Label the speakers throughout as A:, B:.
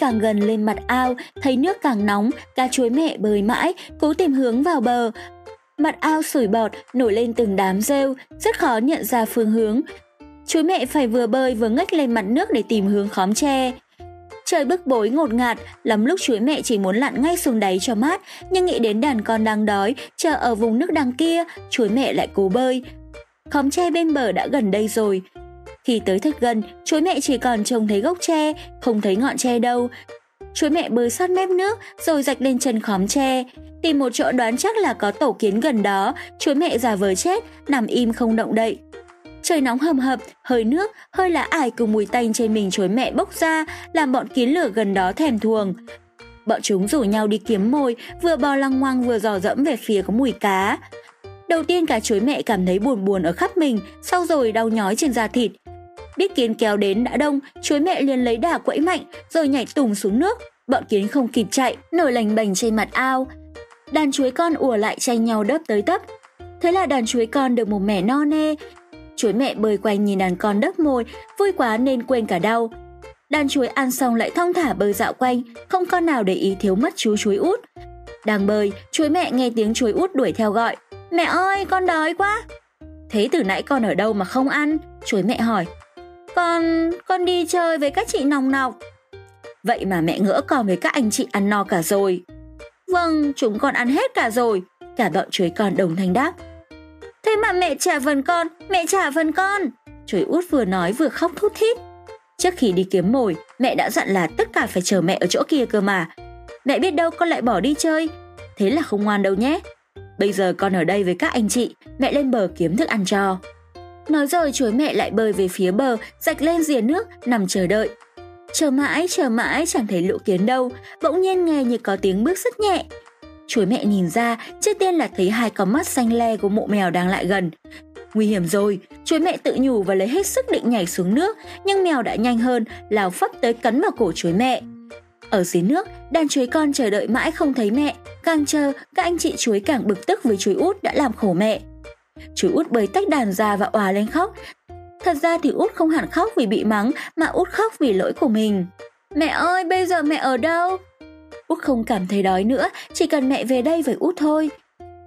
A: càng gần lên mặt ao, thấy nước càng nóng, cá chuối mẹ bơi mãi, cố tìm hướng vào bờ. Mặt ao sủi bọt, nổi lên từng đám rêu, rất khó nhận ra phương hướng. Chuối mẹ phải vừa bơi vừa ngách lên mặt nước để tìm hướng khóm tre. Trời bức bối ngột ngạt, lắm lúc chuối mẹ chỉ muốn lặn ngay xuống đáy cho mát, nhưng nghĩ đến đàn con đang đói, chờ ở vùng nước đằng kia, chuối mẹ lại cố bơi. Khóm tre bên bờ đã gần đây rồi. Khi tới thật gần, chuối mẹ chỉ còn trông thấy gốc tre, không thấy ngọn tre đâu. Chuối mẹ bơi sát mép nước rồi rạch lên chân khóm tre. Tìm một chỗ đoán chắc là có tổ kiến gần đó, chuối mẹ giả vờ chết, nằm im không động đậy. Trời nóng hầm hập, hơi nước, hơi lá ải cùng mùi tanh trên mình chuối mẹ bốc ra, làm bọn kiến lửa gần đó thèm thuồng. Bọn chúng rủ nhau đi kiếm mồi, vừa bò lăng ngoang vừa dò dẫm về phía có mùi cá. Đầu tiên cả chuối mẹ cảm thấy buồn buồn ở khắp mình, sau rồi đau nhói trên da thịt. Biết kiến kéo đến đã đông, chuối mẹ liền lấy đà quẫy mạnh rồi nhảy tùng xuống nước. Bọn kiến không kịp chạy, nổi lành bành trên mặt ao. Đàn chuối con ùa lại tranh nhau đớp tới tấp. Thế là đàn chuối con được một mẻ no nê, chuối mẹ bơi quanh nhìn đàn con đớp môi, vui quá nên quên cả đau. Đàn chuối ăn xong lại thong thả bơi dạo quanh, không con nào để ý thiếu mất chú chuối út. Đang bơi, chuối mẹ nghe tiếng chuối út đuổi theo gọi. Mẹ ơi, con đói quá. Thế từ nãy con ở đâu mà không ăn? Chuối mẹ hỏi. Con, con đi chơi với các chị nòng nọc. Vậy mà mẹ ngỡ con với các anh chị ăn no cả rồi. Vâng, chúng con ăn hết cả rồi. Cả bọn chuối con đồng thanh đáp. Thế mà mẹ trả phần con, mẹ trả phần con. Chuối út vừa nói vừa khóc thút thít. Trước khi đi kiếm mồi, mẹ đã dặn là tất cả phải chờ mẹ ở chỗ kia cơ mà. Mẹ biết đâu con lại bỏ đi chơi. Thế là không ngoan đâu nhé. Bây giờ con ở đây với các anh chị, mẹ lên bờ kiếm thức ăn cho. Nói rồi chuối mẹ lại bơi về phía bờ, rạch lên rìa nước, nằm chờ đợi. Chờ mãi, chờ mãi chẳng thấy lũ kiến đâu, bỗng nhiên nghe như có tiếng bước rất nhẹ, Chuối mẹ nhìn ra, trước tiên là thấy hai con mắt xanh le của mụ mèo đang lại gần. Nguy hiểm rồi, chuối mẹ tự nhủ và lấy hết sức định nhảy xuống nước, nhưng mèo đã nhanh hơn, lao phấp tới cắn vào cổ chuối mẹ. Ở dưới nước, đàn chuối con chờ đợi mãi không thấy mẹ, càng chờ, các anh chị chuối càng bực tức với chuối út đã làm khổ mẹ chú út bới tách đàn ra và òa lên khóc. Thật ra thì út không hẳn khóc vì bị mắng, mà út khóc vì lỗi của mình. Mẹ ơi, bây giờ mẹ ở đâu? Út không cảm thấy đói nữa, chỉ cần mẹ về đây với Út thôi.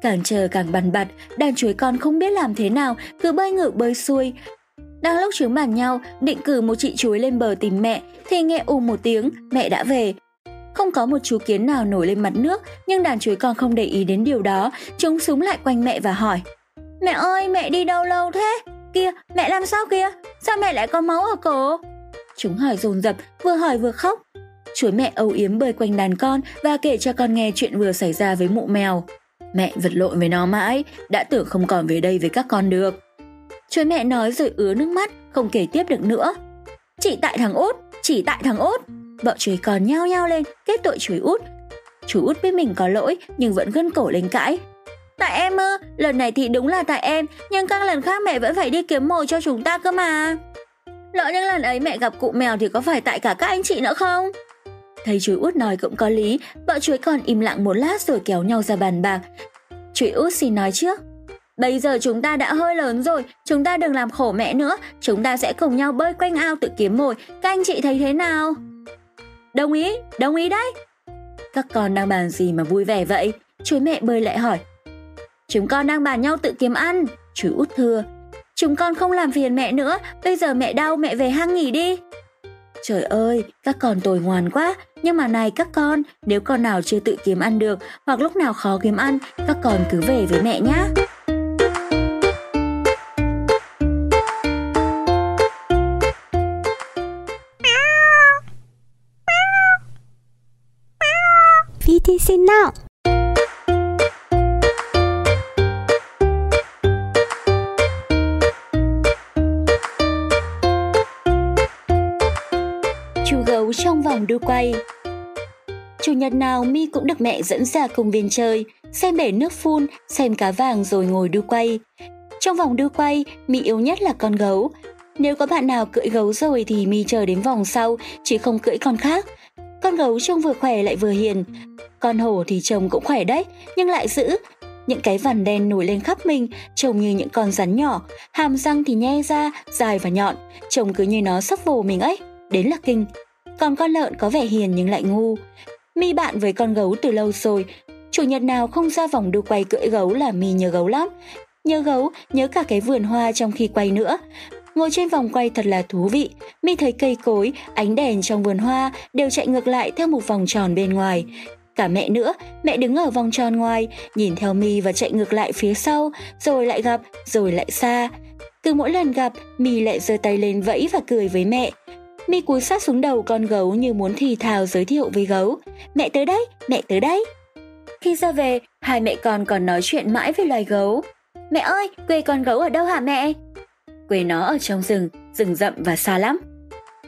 A: Càng chờ càng bằn bặt, đàn chuối con không biết làm thế nào, cứ bơi ngược bơi xuôi. Đang lúc chúng bàn nhau, định cử một chị chuối lên bờ tìm mẹ, thì nghe ù một tiếng, mẹ đã về. Không có một chú kiến nào nổi lên mặt nước, nhưng đàn chuối con không để ý đến điều đó, chúng súng lại quanh mẹ và hỏi. Mẹ ơi, mẹ đi đâu lâu thế? Kia, mẹ làm sao kia? Sao mẹ lại có máu ở cổ? Chúng hỏi dồn dập, vừa hỏi vừa khóc, Chuối mẹ âu yếm bơi quanh đàn con và kể cho con nghe chuyện vừa xảy ra với mụ mèo. Mẹ vật lộn với nó mãi, đã tưởng không còn về đây với các con được. Chuối mẹ nói rồi ứa nước mắt, không kể tiếp được nữa. Chỉ tại thằng út, chỉ tại thằng út. Bọn chuối con nhao nhao lên, kết tội chuối út. Chú út biết mình có lỗi nhưng vẫn gân cổ lên cãi. Tại em ư lần này thì đúng là tại em, nhưng các lần khác mẹ vẫn phải đi kiếm mồi cho chúng ta cơ mà. Lỡ những lần ấy mẹ gặp cụ mèo thì có phải tại cả các anh chị nữa không? Thấy chuối út nói cũng có lý, vợ chuối còn im lặng một lát rồi kéo nhau ra bàn bạc. Chuối út xin nói trước. Bây giờ chúng ta đã hơi lớn rồi, chúng ta đừng làm khổ mẹ nữa, chúng ta sẽ cùng nhau bơi quanh ao tự kiếm mồi, các anh chị thấy thế nào? Đồng ý, đồng ý đấy. Các con đang bàn gì mà vui vẻ vậy? Chuối mẹ bơi lại hỏi. Chúng con đang bàn nhau tự kiếm ăn, chú út thưa. Chúng con không làm phiền mẹ nữa, bây giờ mẹ đau mẹ về hang nghỉ đi. Trời ơi, các con tồi ngoan quá, nhưng mà này các con, nếu con nào chưa tự kiếm ăn được hoặc lúc nào khó kiếm ăn, các con cứ về với mẹ nhé.
B: VTC Now
A: làm đu quay. Chủ nhật nào Mi cũng được mẹ dẫn ra công viên chơi, xem bể nước phun, xem cá vàng rồi ngồi đu quay. Trong vòng đu quay, Mi yếu nhất là con gấu. Nếu có bạn nào cưỡi gấu rồi thì Mi chờ đến vòng sau, chỉ không cưỡi con khác. Con gấu trông vừa khỏe lại vừa hiền. Con hổ thì trông cũng khỏe đấy, nhưng lại dữ. Những cái vằn đen nổi lên khắp mình, trông như những con rắn nhỏ, hàm răng thì nhe ra, dài và nhọn, trông cứ như nó sắp vồ mình ấy. Đến là kinh, còn con lợn có vẻ hiền nhưng lại ngu. Mi bạn với con gấu từ lâu rồi, chủ nhật nào không ra vòng đu quay cưỡi gấu là Mi nhớ gấu lắm. Nhớ gấu, nhớ cả cái vườn hoa trong khi quay nữa. Ngồi trên vòng quay thật là thú vị, Mi thấy cây cối, ánh đèn trong vườn hoa đều chạy ngược lại theo một vòng tròn bên ngoài. Cả mẹ nữa, mẹ đứng ở vòng tròn ngoài, nhìn theo Mi và chạy ngược lại phía sau, rồi lại gặp, rồi lại xa. Cứ mỗi lần gặp, Mi lại giơ tay lên vẫy và cười với mẹ. Mi cúi sát xuống đầu con gấu như muốn thì thào giới thiệu với gấu. Mẹ tới đây, mẹ tới đây. Khi ra về, hai mẹ con còn nói chuyện mãi về loài gấu. Mẹ ơi, quê con gấu ở đâu hả mẹ? Quê nó ở trong rừng, rừng rậm và xa lắm.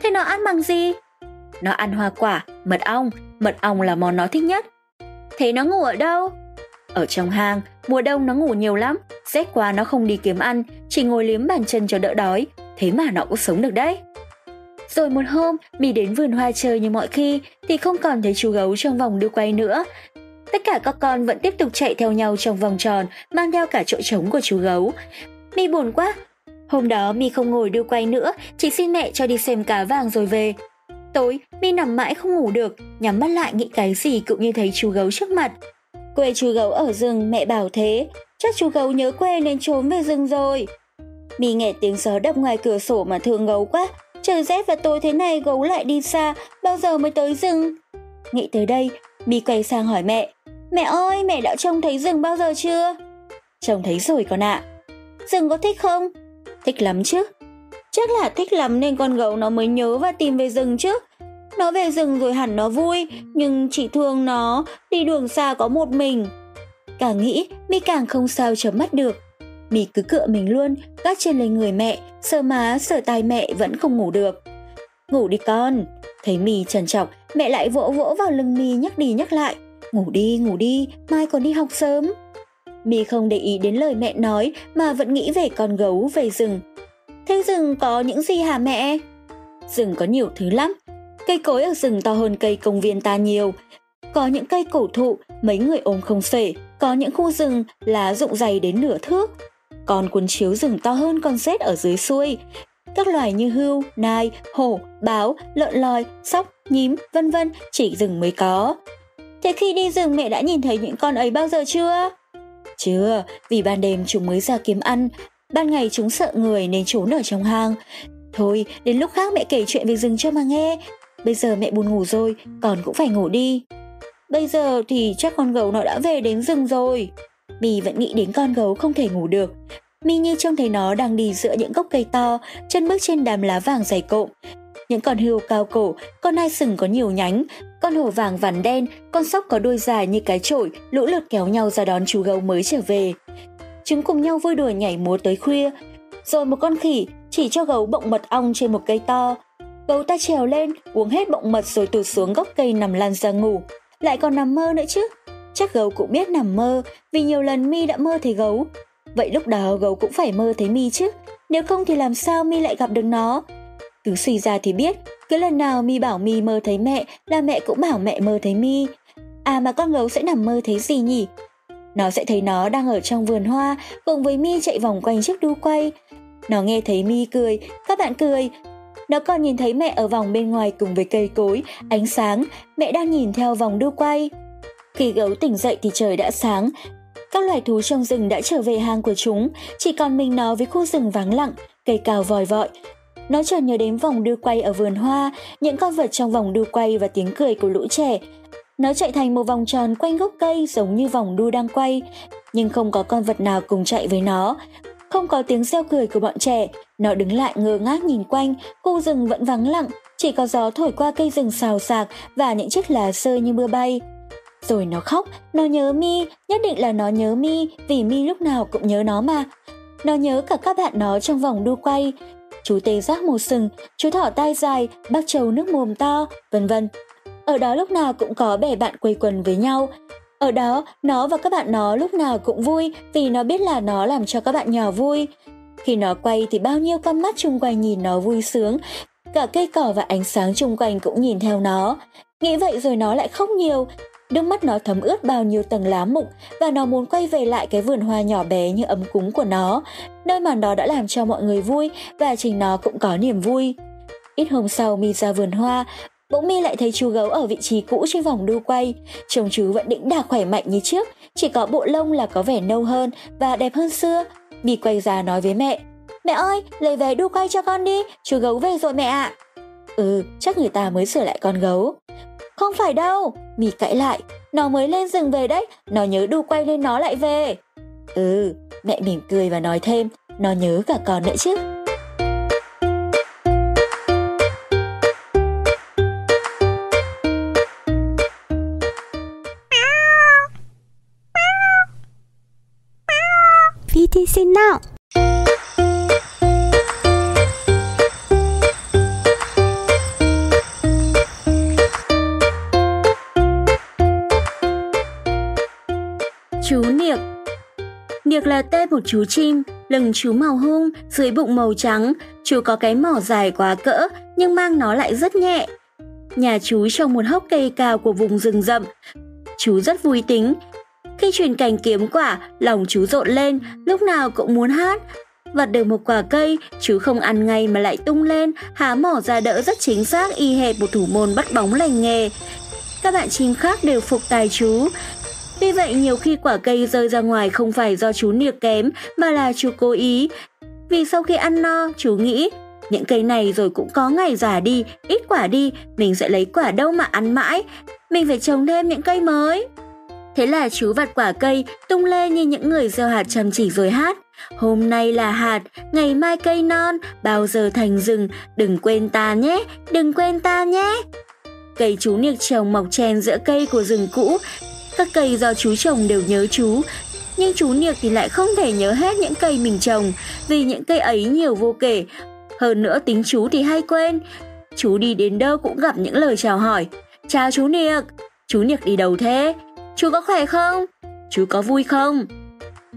A: Thế nó ăn bằng gì? Nó ăn hoa quả, mật ong, mật ong là món nó thích nhất. Thế nó ngủ ở đâu? Ở trong hang, mùa đông nó ngủ nhiều lắm, rét quá nó không đi kiếm ăn, chỉ ngồi liếm bàn chân cho đỡ đói, thế mà nó cũng sống được đấy. Rồi một hôm, Mì đến vườn hoa chơi như mọi khi thì không còn thấy chú gấu trong vòng đưa quay nữa. Tất cả các con vẫn tiếp tục chạy theo nhau trong vòng tròn, mang theo cả chỗ trống của chú gấu. mì buồn quá. Hôm đó mì không ngồi đưa quay nữa, chỉ xin mẹ cho đi xem cá vàng rồi về. Tối, Mi nằm mãi không ngủ được, nhắm mắt lại nghĩ cái gì cũng như thấy chú gấu trước mặt. Quê chú gấu ở rừng, mẹ bảo thế, chắc chú gấu nhớ quê nên trốn về rừng rồi. Mi nghe tiếng gió đập ngoài cửa sổ mà thương gấu quá, trời rét và tối thế này gấu lại đi xa, bao giờ mới tới rừng? Nghĩ tới đây, Mi quay sang hỏi mẹ, mẹ ơi, mẹ đã trông thấy rừng bao giờ chưa? Trông thấy rồi con ạ. À. Rừng có thích không? Thích lắm chứ. Chắc là thích lắm nên con gấu nó mới nhớ và tìm về rừng chứ. Nó về rừng rồi hẳn nó vui, nhưng chỉ thương nó, đi đường xa có một mình. Càng nghĩ, Mi càng không sao chấm mắt được mì cứ cựa mình luôn, gác trên lấy người mẹ, sờ má, sờ tai mẹ vẫn không ngủ được. Ngủ đi con. Thấy mì trần trọng, mẹ lại vỗ vỗ vào lưng mì nhắc đi nhắc lại. Ngủ đi, ngủ đi, mai còn đi học sớm. mì không để ý đến lời mẹ nói mà vẫn nghĩ về con gấu về rừng. Thế rừng có những gì hả mẹ? Rừng có nhiều thứ lắm. Cây cối ở rừng to hơn cây công viên ta nhiều. Có những cây cổ thụ, mấy người ôm không xuể. Có những khu rừng lá rụng dày đến nửa thước. Còn cuốn chiếu rừng to hơn con rết ở dưới xuôi. Các loài như hươu, nai, hổ, báo, lợn lòi, sóc, nhím, vân vân chỉ rừng mới có. Thế khi đi rừng mẹ đã nhìn thấy những con ấy bao giờ chưa? Chưa, vì ban đêm chúng mới ra kiếm ăn, ban ngày chúng sợ người nên trốn ở trong hang. Thôi, đến lúc khác mẹ kể chuyện về rừng cho mà nghe. Bây giờ mẹ buồn ngủ rồi, còn cũng phải ngủ đi. Bây giờ thì chắc con gấu nó đã về đến rừng rồi. Mi vẫn nghĩ đến con gấu không thể ngủ được. Mi như trông thấy nó đang đi giữa những gốc cây to, chân bước trên đám lá vàng dày cộm. Những con hươu cao cổ, con nai sừng có nhiều nhánh, con hổ vàng vằn đen, con sóc có đuôi dài như cái chổi, lũ lượt kéo nhau ra đón chú gấu mới trở về. Chúng cùng nhau vui đùa nhảy múa tới khuya. Rồi một con khỉ chỉ cho gấu bọng mật ong trên một cây to. Gấu ta trèo lên, uống hết bọng mật rồi tụt xuống gốc cây nằm lăn ra ngủ. Lại còn nằm mơ nữa chứ. Chắc gấu cũng biết nằm mơ, vì nhiều lần Mi đã mơ thấy gấu. Vậy lúc đó gấu cũng phải mơ thấy Mi chứ. Nếu không thì làm sao Mi lại gặp được nó? Cứ suy ra thì biết, cứ lần nào Mi bảo Mi mơ thấy mẹ là mẹ cũng bảo mẹ mơ thấy Mi. À mà con gấu sẽ nằm mơ thấy gì nhỉ? Nó sẽ thấy nó đang ở trong vườn hoa cùng với Mi chạy vòng quanh chiếc đu quay. Nó nghe thấy Mi cười, các bạn cười. Nó còn nhìn thấy mẹ ở vòng bên ngoài cùng với cây cối, ánh sáng, mẹ đang nhìn theo vòng đu quay. Khi gấu tỉnh dậy thì trời đã sáng, các loài thú trong rừng đã trở về hang của chúng, chỉ còn mình nó với khu rừng vắng lặng, cây cào vòi vọi, nó chợt nhớ đến vòng đu quay ở vườn hoa, những con vật trong vòng đu quay và tiếng cười của lũ trẻ. Nó chạy thành một vòng tròn quanh gốc cây giống như vòng đu đang quay, nhưng không có con vật nào cùng chạy với nó. Không có tiếng reo cười của bọn trẻ, nó đứng lại ngơ ngác nhìn quanh, khu rừng vẫn vắng lặng, chỉ có gió thổi qua cây rừng xào xạc và những chiếc lá rơi như mưa bay. Rồi nó khóc, nó nhớ Mi, nhất định là nó nhớ Mi vì Mi lúc nào cũng nhớ nó mà. Nó nhớ cả các bạn nó trong vòng đu quay, chú tê giác một sừng, chú thỏ tai dài, bác trâu nước mồm to, vân vân. Ở đó lúc nào cũng có bè bạn quây quần với nhau. Ở đó, nó và các bạn nó lúc nào cũng vui vì nó biết là nó làm cho các bạn nhỏ vui. Khi nó quay thì bao nhiêu con mắt chung quanh nhìn nó vui sướng, cả cây cỏ và ánh sáng chung quanh cũng nhìn theo nó. Nghĩ vậy rồi nó lại khóc nhiều, Nước mắt nó thấm ướt bao nhiêu tầng lá mục và nó muốn quay về lại cái vườn hoa nhỏ bé như ấm cúng của nó, nơi mà nó đã làm cho mọi người vui và chính nó cũng có niềm vui. Ít hôm sau Mi ra vườn hoa, bỗng mi lại thấy chú gấu ở vị trí cũ trên vòng đu quay. Trông chú vẫn đĩnh đạc khỏe mạnh như trước, chỉ có bộ lông là có vẻ nâu hơn và đẹp hơn xưa. Mi quay ra nói với mẹ, Mẹ ơi, lấy về đu quay cho con đi, chú gấu về rồi mẹ ạ. Ừ, chắc người ta mới sửa lại con gấu. Không phải đâu, mì cãi lại, nó mới lên rừng về đấy, nó nhớ đu quay nên nó lại về. Ừ, mẹ mỉm cười và nói thêm, nó nhớ cả con nữa chứ.
B: VTC Now
A: Niệc là tên một chú chim, lưng chú màu hung, dưới bụng màu trắng, chú có cái mỏ dài quá cỡ nhưng mang nó lại rất nhẹ. Nhà chú trồng một hốc cây cao của vùng rừng rậm. Chú rất vui tính. Khi truyền cành kiếm quả, lòng chú rộn lên, lúc nào cũng muốn hát. Vặt được một quả cây, chú không ăn ngay mà lại tung lên, há mỏ ra đỡ rất chính xác y hệt một thủ môn bắt bóng lành nghề. Các bạn chim khác đều phục tài chú, vì vậy nhiều khi quả cây rơi ra ngoài không phải do chú niệc kém mà là chú cố ý. Vì sau khi ăn no, chú nghĩ những cây này rồi cũng có ngày già đi, ít quả đi, mình sẽ lấy quả đâu mà ăn mãi, mình phải trồng thêm những cây mới. Thế là chú vặt quả cây, tung lên như những người gieo hạt chăm chỉ rồi hát. Hôm nay là hạt, ngày mai cây non, bao giờ thành rừng, đừng quên ta nhé, đừng quên ta nhé. Cây chú niệc trồng mọc chen giữa cây của rừng cũ, các cây do chú trồng đều nhớ chú, nhưng chú Niệc thì lại không thể nhớ hết những cây mình trồng, vì những cây ấy nhiều vô kể. Hơn nữa tính chú thì hay quên. Chú đi đến đâu cũng gặp những lời chào hỏi. Chào chú Niệc, chú Niệc đi đâu thế? Chú có khỏe không? Chú có vui không?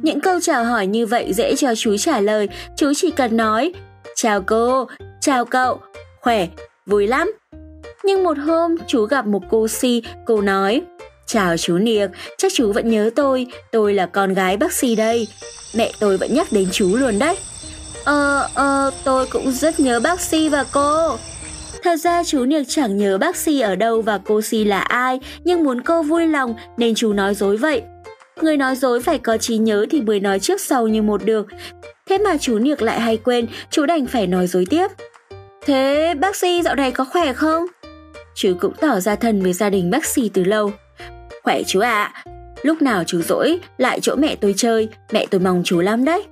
A: Những câu chào hỏi như vậy dễ cho chú trả lời, chú chỉ cần nói Chào cô, chào cậu, khỏe, vui lắm. Nhưng một hôm chú gặp một cô si, cô nói Chào chú Niệc, chắc chú vẫn nhớ tôi, tôi là con gái bác sĩ đây. Mẹ tôi vẫn nhắc đến chú luôn đấy. Ờ, ờ, tôi cũng rất nhớ bác sĩ và cô. Thật ra chú Niệc chẳng nhớ bác sĩ ở đâu và cô Si là ai, nhưng muốn cô vui lòng nên chú nói dối vậy. Người nói dối phải có trí nhớ thì mới nói trước sau như một được. Thế mà chú Niệc lại hay quên, chú đành phải nói dối tiếp. Thế bác sĩ dạo này có khỏe không? Chú cũng tỏ ra thân với gia đình bác sĩ từ lâu. Khỏe chú ạ, à. lúc nào chú rỗi lại chỗ mẹ tôi chơi, mẹ tôi mong chú lắm đấy.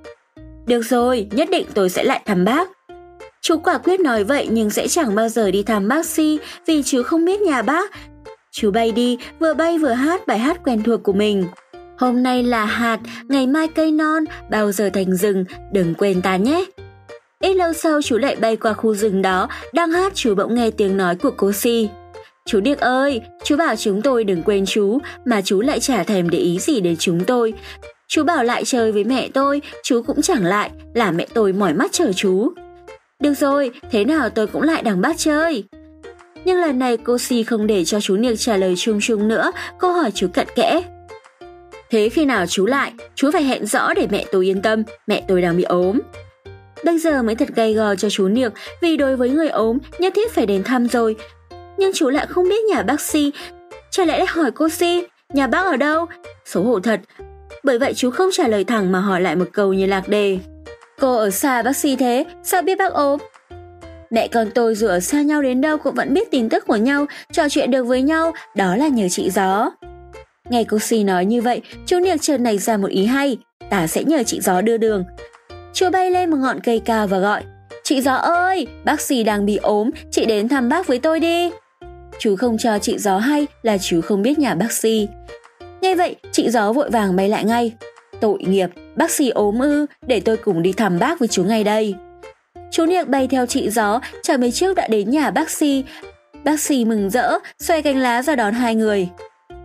A: Được rồi, nhất định tôi sẽ lại thăm bác. Chú quả quyết nói vậy nhưng sẽ chẳng bao giờ đi thăm bác Si vì chú không biết nhà bác. Chú bay đi, vừa bay vừa hát bài hát quen thuộc của mình. Hôm nay là hạt, ngày mai cây non, bao giờ thành rừng, đừng quên ta nhé. Ít lâu sau chú lại bay qua khu rừng đó, đang hát chú bỗng nghe tiếng nói của cô Si. Chú Điếc ơi, chú bảo chúng tôi đừng quên chú, mà chú lại chả thèm để ý gì đến chúng tôi. Chú bảo lại chơi với mẹ tôi, chú cũng chẳng lại, là mẹ tôi mỏi mắt chờ chú. Được rồi, thế nào tôi cũng lại đằng bác chơi. Nhưng lần này cô Si không để cho chú Niệc trả lời chung chung nữa, cô hỏi chú cận kẽ. Thế khi nào chú lại, chú phải hẹn rõ để mẹ tôi yên tâm, mẹ tôi đang bị ốm. Bây giờ mới thật gay gò cho chú Niệc vì đối với người ốm nhất thiết phải đến thăm rồi, nhưng chú lại không biết nhà bác Si. Chả lẽ lại hỏi cô Si, nhà bác ở đâu? Xấu hổ thật. Bởi vậy chú không trả lời thẳng mà hỏi lại một câu như lạc đề. Cô ở xa bác Si thế, sao biết bác ốm? Mẹ con tôi dù ở xa nhau đến đâu cũng vẫn biết tin tức của nhau, trò chuyện được với nhau, đó là nhờ chị Gió. Nghe cô Si nói như vậy, chú Niệc chợt nảy ra một ý hay, ta sẽ nhờ chị Gió đưa đường. Chú bay lên một ngọn cây cao và gọi, Chị Gió ơi, bác sĩ đang bị ốm, chị đến thăm bác với tôi đi. Chú không cho chị Gió hay là chú không biết nhà bác sĩ. Nghe vậy, chị Gió vội vàng bay lại ngay. Tội nghiệp, bác sĩ ốm ư, để tôi cùng đi thăm bác với chú ngay đây. Chú Niệm bay theo chị Gió, chẳng mấy trước đã đến nhà bác sĩ. Bác sĩ mừng rỡ, xoay cánh lá ra đón hai người.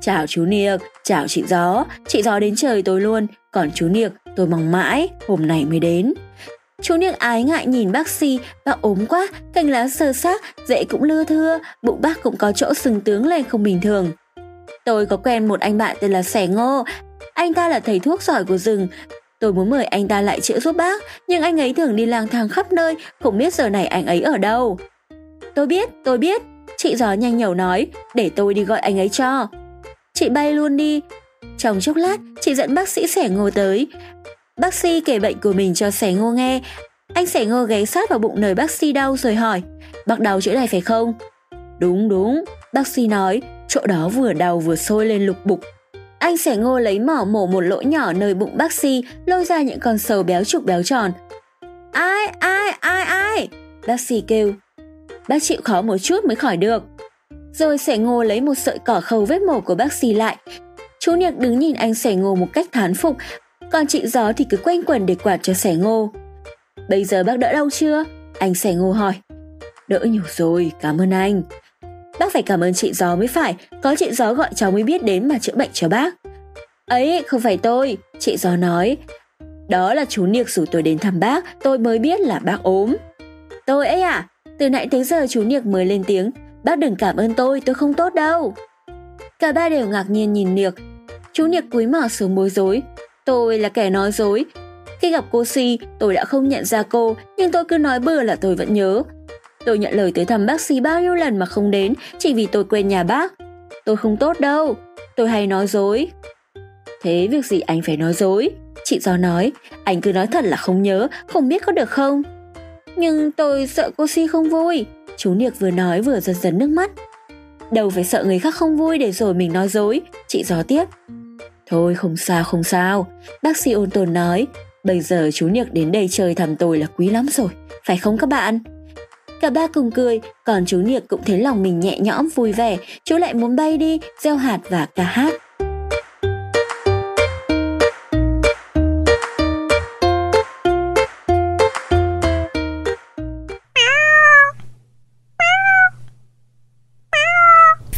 A: Chào chú Niệm, chào chị Gió, chị Gió đến trời tôi luôn, còn chú Niệm tôi mong mãi, hôm nay mới đến. Chú Niệc ái ngại nhìn bác si, bác ốm quá, cành lá sơ xác, dễ cũng lưa thưa, bụng bác cũng có chỗ sừng tướng lên không bình thường. Tôi có quen một anh bạn tên là Sẻ Ngô, anh ta là thầy thuốc giỏi của rừng. Tôi muốn mời anh ta lại chữa giúp bác, nhưng anh ấy thường đi lang thang khắp nơi, không biết giờ này anh ấy ở đâu. Tôi biết, tôi biết. chị gió nhanh nhẩu nói, để tôi đi gọi anh ấy cho. Chị bay luôn đi. Trong chốc lát, chị dẫn bác sĩ sẻ ngô tới. Bác sĩ kể bệnh của mình cho sẻ ngô nghe. Anh sẻ ngô ghé sát vào bụng nơi bác sĩ đau rồi hỏi, bác đau chỗ này phải không? Đúng đúng, bác sĩ nói, chỗ đó vừa đau vừa sôi lên lục bục. Anh sẻ ngô lấy mỏ mổ một lỗ nhỏ nơi bụng bác sĩ, lôi ra những con sầu béo trục béo tròn. Ai, ai, ai, ai? Bác sĩ kêu. Bác chịu khó một chút mới khỏi được. Rồi sẻ ngô lấy một sợi cỏ khâu vết mổ của bác sĩ lại. Chú Nick đứng nhìn anh sẻ ngô một cách thán phục, còn chị Gió thì cứ quanh quẩn để quạt cho sẻ ngô. Bây giờ bác đỡ đau chưa? Anh sẻ ngô hỏi. Đỡ nhiều rồi, cảm ơn anh. Bác phải cảm ơn chị Gió mới phải, có chị Gió gọi cháu mới biết đến mà chữa bệnh cho bác. Ấy, không phải tôi, chị Gió nói. Đó là chú niệc rủ tôi đến thăm bác, tôi mới biết là bác ốm. Tôi ấy à, từ nãy tới giờ chú niệc mới lên tiếng, bác đừng cảm ơn tôi, tôi không tốt đâu. Cả ba đều ngạc nhiên nhìn niệc. Chú niệc cúi mỏ xuống bối rối. Tôi là kẻ nói dối. Khi gặp cô Si, tôi đã không nhận ra cô, nhưng tôi cứ nói bừa là tôi vẫn nhớ. Tôi nhận lời tới thăm bác sĩ bao nhiêu lần mà không đến, chỉ vì tôi quên nhà bác. Tôi không tốt đâu, tôi hay nói dối. Thế việc gì anh phải nói dối? Chị Gió nói, anh cứ nói thật là không nhớ, không biết có được không? Nhưng tôi sợ cô Si không vui. Chú niệc vừa nói vừa dần dần nước mắt. Đâu phải sợ người khác không vui để rồi mình nói dối, chị Gió tiếp. Thôi không sao không sao, bác sĩ ôn tồn nói, bây giờ chú nhược đến đây chơi thăm tôi là quý lắm rồi, phải không các bạn? Cả ba cùng cười, còn chú nhược cũng thấy lòng mình nhẹ nhõm vui vẻ, chú lại muốn bay đi, gieo hạt và ca hát.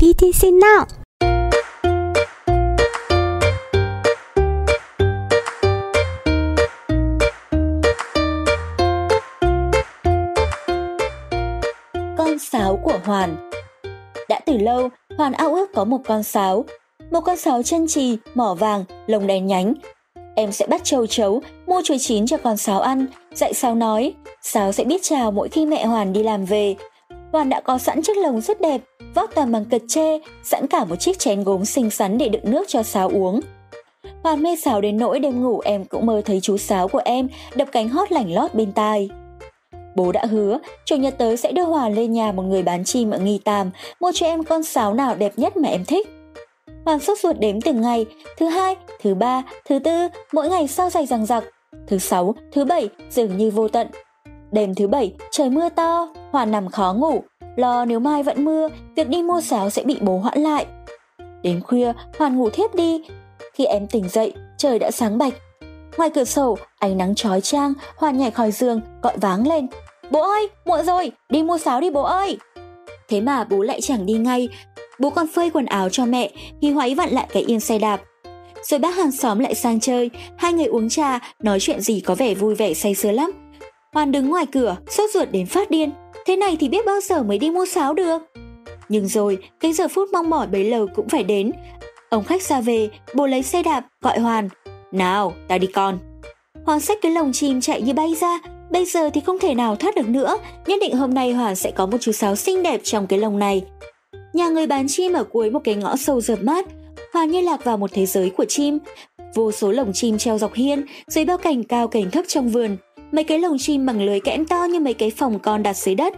B: VTC Now.
A: Sáo của Hoàn Đã từ lâu, Hoàn ao ước có một con sáo. Một con sáo chân trì, mỏ vàng, lồng đèn nhánh. Em sẽ bắt châu chấu, mua chuối chín cho con sáo ăn, dạy sáo nói. Sáo sẽ biết chào mỗi khi mẹ Hoàn đi làm về. Hoàn đã có sẵn chiếc lồng rất đẹp, vót toàn bằng cật tre, sẵn cả một chiếc chén gốm xinh xắn để đựng nước cho sáo uống. Hoàn mê sáo đến nỗi đêm ngủ em cũng mơ thấy chú sáo của em đập cánh hót lảnh lót bên tai. Bố đã hứa, chủ nhật tới sẽ đưa hòa lên nhà một người bán chim ở Nghi Tam, mua cho em con sáo nào đẹp nhất mà em thích. Hoàng sốt ruột đếm từng ngày, thứ hai, thứ ba, thứ tư, mỗi ngày sao dày rằng giặc. Thứ sáu, thứ bảy, dường như vô tận. Đêm thứ bảy, trời mưa to, Hoàn nằm khó ngủ, lo nếu mai vẫn mưa, việc đi mua sáo sẽ bị bố hoãn lại. Đến khuya, Hoàn ngủ thiếp đi. Khi em tỉnh dậy, trời đã sáng bạch. Ngoài cửa sổ, ánh nắng chói chang, Hoàn nhảy khỏi giường, gọi váng lên. Bố ơi, muộn rồi, đi mua sáo đi bố ơi. Thế mà bố lại chẳng đi ngay, bố còn phơi quần áo cho mẹ, thì hoáy vặn lại cái yên xe đạp. Rồi bác hàng xóm lại sang chơi, hai người uống trà, nói chuyện gì có vẻ vui vẻ say sưa lắm. Hoàn đứng ngoài cửa, sốt ruột đến phát điên. Thế này thì biết bao giờ mới đi mua sáo được. Nhưng rồi, cái giờ phút mong mỏi bấy lâu cũng phải đến. Ông khách ra về, bố lấy xe đạp, gọi Hoàn. Nào, ta đi con. Hoàn xách cái lồng chim chạy như bay ra, bây giờ thì không thể nào thoát được nữa, nhất định hôm nay Hoàn sẽ có một chú sáo xinh đẹp trong cái lồng này. Nhà người bán chim ở cuối một cái ngõ sâu rợp mát, Hoàn như lạc vào một thế giới của chim. Vô số lồng chim treo dọc hiên, dưới bao cảnh cao cảnh thấp trong vườn, mấy cái lồng chim bằng lưới kẽm to như mấy cái phòng con đặt dưới đất.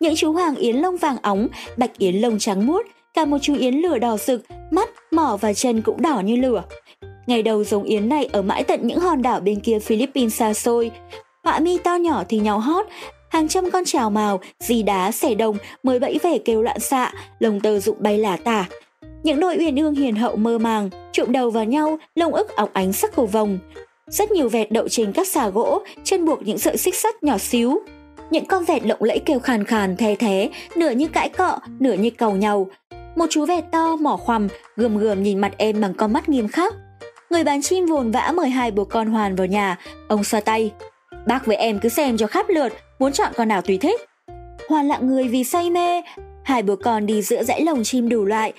A: Những chú hoàng yến lông vàng óng, bạch yến lông trắng muốt, cả một chú yến lửa đỏ rực, mắt, mỏ và chân cũng đỏ như lửa. Ngày đầu giống yến này ở mãi tận những hòn đảo bên kia Philippines xa xôi. Họa mi to nhỏ thì nhau hót, hàng trăm con trào màu, dì đá, xẻ đồng mới bẫy về kêu loạn xạ, lồng tơ rụng bay lả tả. Những đôi uyển ương hiền hậu mơ màng, trụm đầu vào nhau, lông ức óng ánh sắc cầu vồng. Rất nhiều vẹt đậu trên các xà gỗ, chân buộc những sợi xích sắt nhỏ xíu. Những con vẹt lộng lẫy kêu khàn khàn the thế, nửa như cãi cọ, nửa như cầu nhau. Một chú vẹt to mỏ khoằm, gườm gườm nhìn mặt em bằng con mắt nghiêm khắc. Người bán chim vồn vã mời hai bố con Hoàn vào nhà, ông xoa tay. Bác với em cứ xem cho khắp lượt, muốn chọn con nào tùy thích. Hoàn lặng người vì say mê, hai bố con đi giữa dãy lồng chim đủ loại.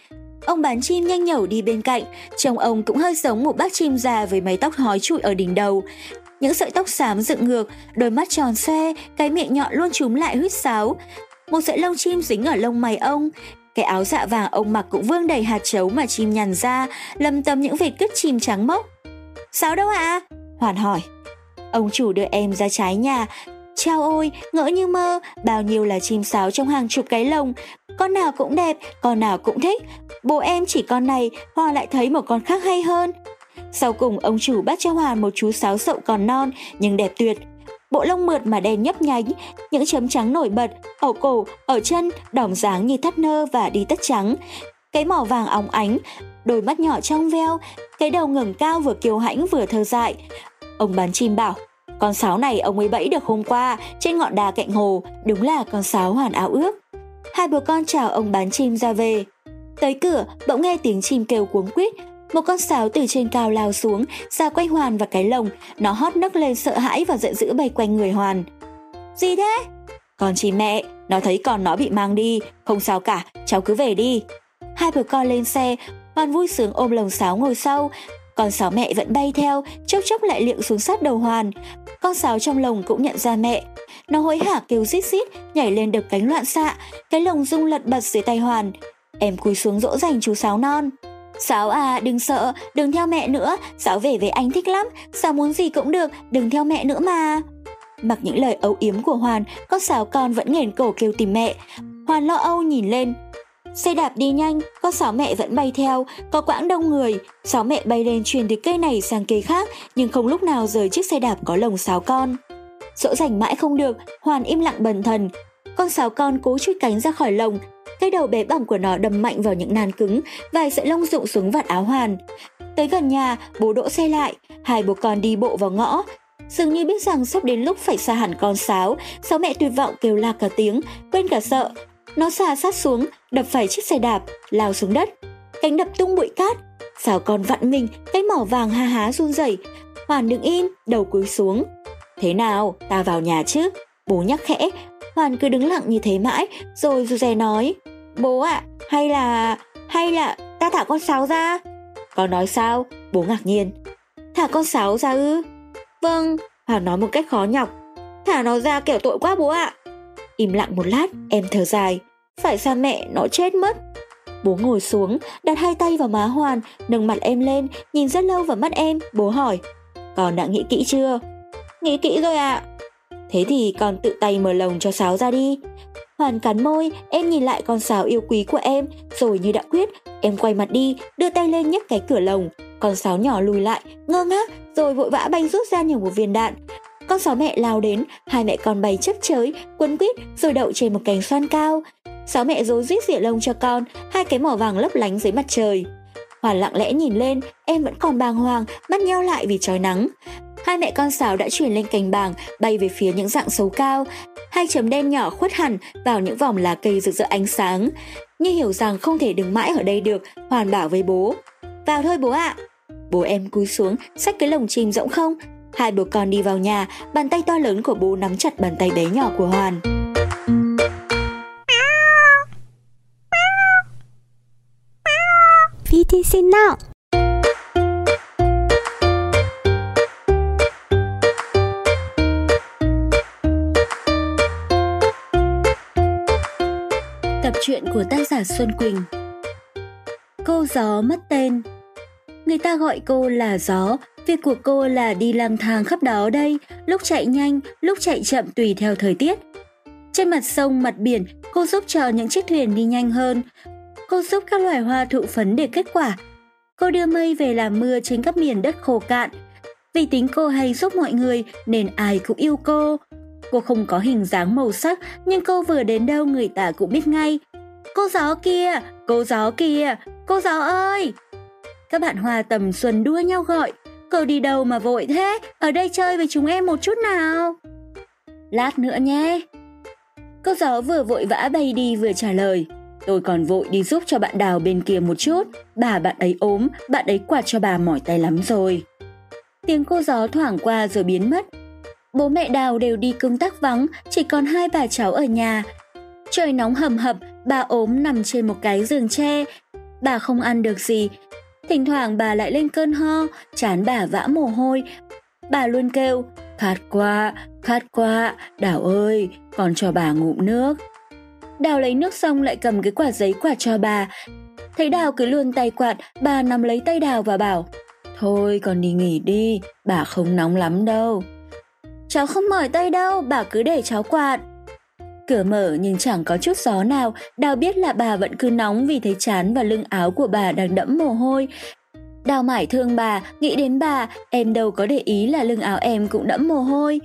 A: Ông bán chim nhanh nhẩu đi bên cạnh, trông ông cũng hơi giống một bác chim già với mái tóc hói trụi ở đỉnh đầu. Những sợi tóc xám dựng ngược, đôi mắt tròn xoe, cái miệng nhọn luôn trúm lại huýt sáo. một sợi lông chim dính ở lông mày ông. Cái áo dạ vàng ông mặc cũng vương đầy hạt chấu mà chim nhằn ra, lầm tầm những vệt cứt chim trắng mốc. Sao đâu ạ? À? Hoàn hỏi. Ông chủ đưa em ra trái nhà, Chao ôi, ngỡ như mơ, bao nhiêu là chim sáo trong hàng chục cái lồng, con nào cũng đẹp, con nào cũng thích. Bố em chỉ con này, Hoa lại thấy một con khác hay hơn. Sau cùng ông chủ bắt cho Hoàn một chú sáo sậu còn non nhưng đẹp tuyệt. Bộ lông mượt mà đen nhấp nhánh, những chấm trắng nổi bật, ở cổ, ở chân, đỏng dáng như thắt nơ và đi tất trắng. Cái mỏ vàng óng ánh, đôi mắt nhỏ trong veo, cái đầu ngẩng cao vừa kiêu hãnh vừa thơ dại. Ông bán chim bảo, con sáo này ông ấy bẫy được hôm qua trên ngọn đà cạnh hồ, đúng là con sáo hoàn áo ước. Hai bố con chào ông bán chim ra về. Tới cửa, bỗng nghe tiếng chim kêu cuống quýt, một con sáo từ trên cao lao xuống, ra quanh Hoàn và cái lồng, nó hót nấc lên sợ hãi và giận dữ bay quanh người Hoàn. Gì thế? Con chim mẹ, nó thấy con nó bị mang đi, không sao cả, cháu cứ về đi. Hai bố con lên xe, Hoàn vui sướng ôm lồng sáo ngồi sau, con sáo mẹ vẫn bay theo, chốc chốc lại liệng xuống sát đầu Hoàn. Con sáo trong lồng cũng nhận ra mẹ. Nó hối hả kêu rít rít, nhảy lên đập cánh loạn xạ, cái lồng rung lật bật dưới tay Hoàn. Em cúi xuống dỗ dành chú sáo non sáu à, đừng sợ, đừng theo mẹ nữa, sáu về với anh thích lắm, sáu muốn gì cũng được, đừng theo mẹ nữa mà. Mặc những lời âu yếm của Hoàn, con sáu con vẫn nghển cổ kêu tìm mẹ. Hoàn lo âu nhìn lên, Xe đạp đi nhanh, con sáu mẹ vẫn bay theo, có quãng đông người. sáu mẹ bay lên truyền từ cây này sang cây khác, nhưng không lúc nào rời chiếc xe đạp có lồng sáu con. Dỗ dành mãi không được, Hoàn im lặng bần thần. Con sáu con cố chui cánh ra khỏi lồng, cái đầu bé bỏng của nó đâm mạnh vào những nàn cứng, vài sợi lông rụng xuống vạt áo Hoàn. Tới gần nhà, bố đỗ xe lại, hai bố con đi bộ vào ngõ. Dường như biết rằng sắp đến lúc phải xa hẳn con sáo, sáu mẹ tuyệt vọng kêu la cả tiếng, quên cả sợ, nó xà sát xuống, đập phải chiếc xe đạp, lao xuống đất. Cánh đập tung bụi cát. sáo con vặn mình, cái mỏ vàng ha há run rẩy. Hoàn đứng im, đầu cúi xuống. Thế nào, ta vào nhà chứ? Bố nhắc khẽ. Hoàn cứ đứng lặng như thế mãi, rồi rụt rè nói. Bố ạ, à, hay là... hay là ta thả con sáo ra? Con nói sao? Bố ngạc nhiên. Thả con sáo ra ư? Vâng, Hoàn nói một cách khó nhọc. Thả nó ra kẻo tội quá bố ạ. Im lặng một lát, em thở dài. Phải xa mẹ, nó chết mất. Bố ngồi xuống, đặt hai tay vào má Hoàn, nâng mặt em lên, nhìn rất lâu vào mắt em, bố hỏi. Con đã nghĩ kỹ chưa? Nghĩ kỹ rồi ạ. À. Thế thì con tự tay mở lồng cho sáo ra đi. Hoàn cắn môi, em nhìn lại con sáo yêu quý của em, rồi như đã quyết, em quay mặt đi, đưa tay lên nhấc cái cửa lồng. Con sáo nhỏ lùi lại, ngơ ngác, rồi vội vã bay rút ra nhiều một viên đạn. Con sáo mẹ lao đến, hai mẹ con bay chấp chới, quấn quýt rồi đậu trên một cành xoan cao. Sáu mẹ rối rít rỉa lông cho con, hai cái mỏ vàng lấp lánh dưới mặt trời. Hoàn lặng lẽ nhìn lên, em vẫn còn bàng hoàng, mắt nheo lại vì trói nắng. Hai mẹ con sáo đã chuyển lên cành bàng, bay về phía những dạng xấu cao. Hai chấm đen nhỏ khuất hẳn vào những vòng lá cây rực rỡ ánh sáng. Như hiểu rằng không thể đứng mãi ở đây được, Hoàn bảo với bố. Vào thôi bố ạ. À. Bố em cúi xuống, xách cái lồng chim rỗng không. Hai bố con đi vào nhà, bàn tay to lớn của bố nắm chặt bàn tay bé nhỏ của Hoàn.
B: VTC Now
A: chuyện truyện của tác giả Xuân Quỳnh Cô gió mất tên Người ta gọi cô là gió, việc của cô là đi lang thang khắp đó đây, lúc chạy nhanh, lúc chạy chậm tùy theo thời tiết. Trên mặt sông, mặt biển, cô giúp cho những chiếc thuyền đi nhanh hơn, Cô giúp các loài hoa thụ phấn để kết quả. Cô đưa mây về làm mưa trên các miền đất khô cạn. Vì tính cô hay giúp mọi người nên ai cũng yêu cô. Cô không có hình dáng màu sắc nhưng cô vừa đến đâu người ta cũng biết ngay. Cô giáo kia, cô giáo kia, cô giáo ơi! Các bạn hoa tầm xuân đua nhau gọi. Cậu đi đâu mà vội thế? Ở đây chơi với chúng em một chút nào. Lát nữa nhé. Cô giáo vừa vội vã bay đi vừa trả lời. Tôi còn vội đi giúp cho bạn đào bên kia một chút, bà bạn ấy ốm, bạn ấy quạt cho bà mỏi tay lắm rồi. Tiếng cô giáo thoảng qua rồi biến mất. Bố mẹ đào đều đi công tác vắng, chỉ còn hai bà cháu ở nhà. Trời nóng hầm hập, bà ốm nằm trên một cái giường tre. Bà không ăn được gì. Thỉnh thoảng bà lại lên cơn ho, chán bà vã mồ hôi. Bà luôn kêu, khát quá, khát quá, đào ơi, còn cho bà ngụm nước. Đào lấy nước xong lại cầm cái quả giấy quạt cho bà. Thấy Đào cứ luôn tay quạt, bà nắm lấy tay Đào và bảo Thôi còn đi nghỉ đi, bà không nóng lắm đâu. Cháu không mỏi tay đâu, bà cứ để cháu quạt. Cửa mở nhưng chẳng có chút gió nào, Đào biết là bà vẫn cứ nóng vì thấy chán và lưng áo của bà đang đẫm mồ hôi. Đào mải thương bà, nghĩ đến bà, em đâu có để ý là lưng áo em cũng đẫm mồ hôi.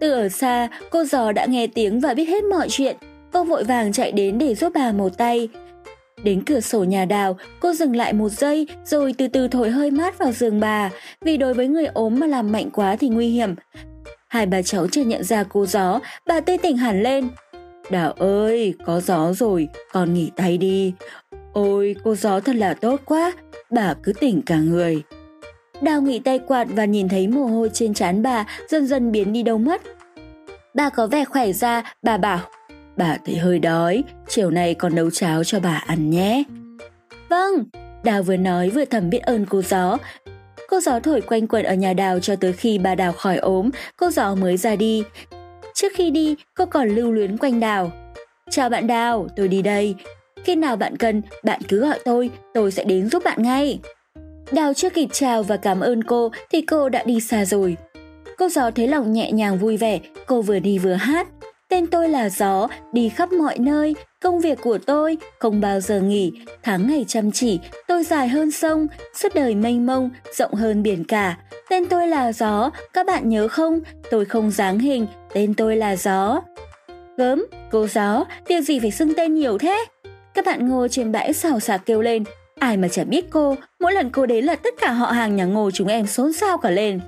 A: Từ ở xa, cô giò đã nghe tiếng và biết hết mọi chuyện. Cô vội vàng chạy đến để giúp bà một tay. Đến cửa sổ nhà đào, cô dừng lại một giây rồi từ từ thổi hơi mát vào giường bà, vì đối với người ốm mà làm mạnh quá thì nguy hiểm. Hai bà cháu chưa nhận ra cô gió, bà tươi tỉnh hẳn lên. Đào ơi, có gió rồi, con nghỉ tay đi. Ôi, cô gió thật là tốt quá, bà cứ tỉnh cả người. Đào nghỉ tay quạt và nhìn thấy mồ hôi trên trán bà dần dần biến đi đâu mất. Bà có vẻ khỏe ra, bà bảo, bà thấy hơi đói, chiều nay con nấu cháo cho bà ăn nhé. Vâng, Đào vừa nói vừa thầm biết ơn cô gió. Cô gió thổi quanh quẩn ở nhà đào cho tới khi bà đào khỏi ốm, cô gió mới ra đi. Trước khi đi, cô còn lưu luyến quanh đào. Chào bạn đào, tôi đi đây. Khi nào bạn cần, bạn cứ gọi tôi, tôi sẽ đến giúp bạn ngay. Đào chưa kịp chào và cảm ơn cô thì cô đã đi xa rồi. Cô gió thấy lòng nhẹ nhàng vui vẻ, cô vừa đi vừa hát. Tên tôi là Gió, đi khắp mọi nơi, công việc của tôi không bao giờ nghỉ, tháng ngày chăm chỉ, tôi dài hơn sông, suốt đời mênh mông, rộng hơn biển cả. Tên tôi là Gió, các bạn nhớ không? Tôi không dáng hình, tên tôi là Gió. Gớm, cô Gió, việc gì phải xưng tên nhiều thế? Các bạn ngô trên bãi xào xạc kêu lên, ai mà chả biết cô, mỗi lần cô đến là tất cả họ hàng nhà ngô chúng em xôn xao cả lên.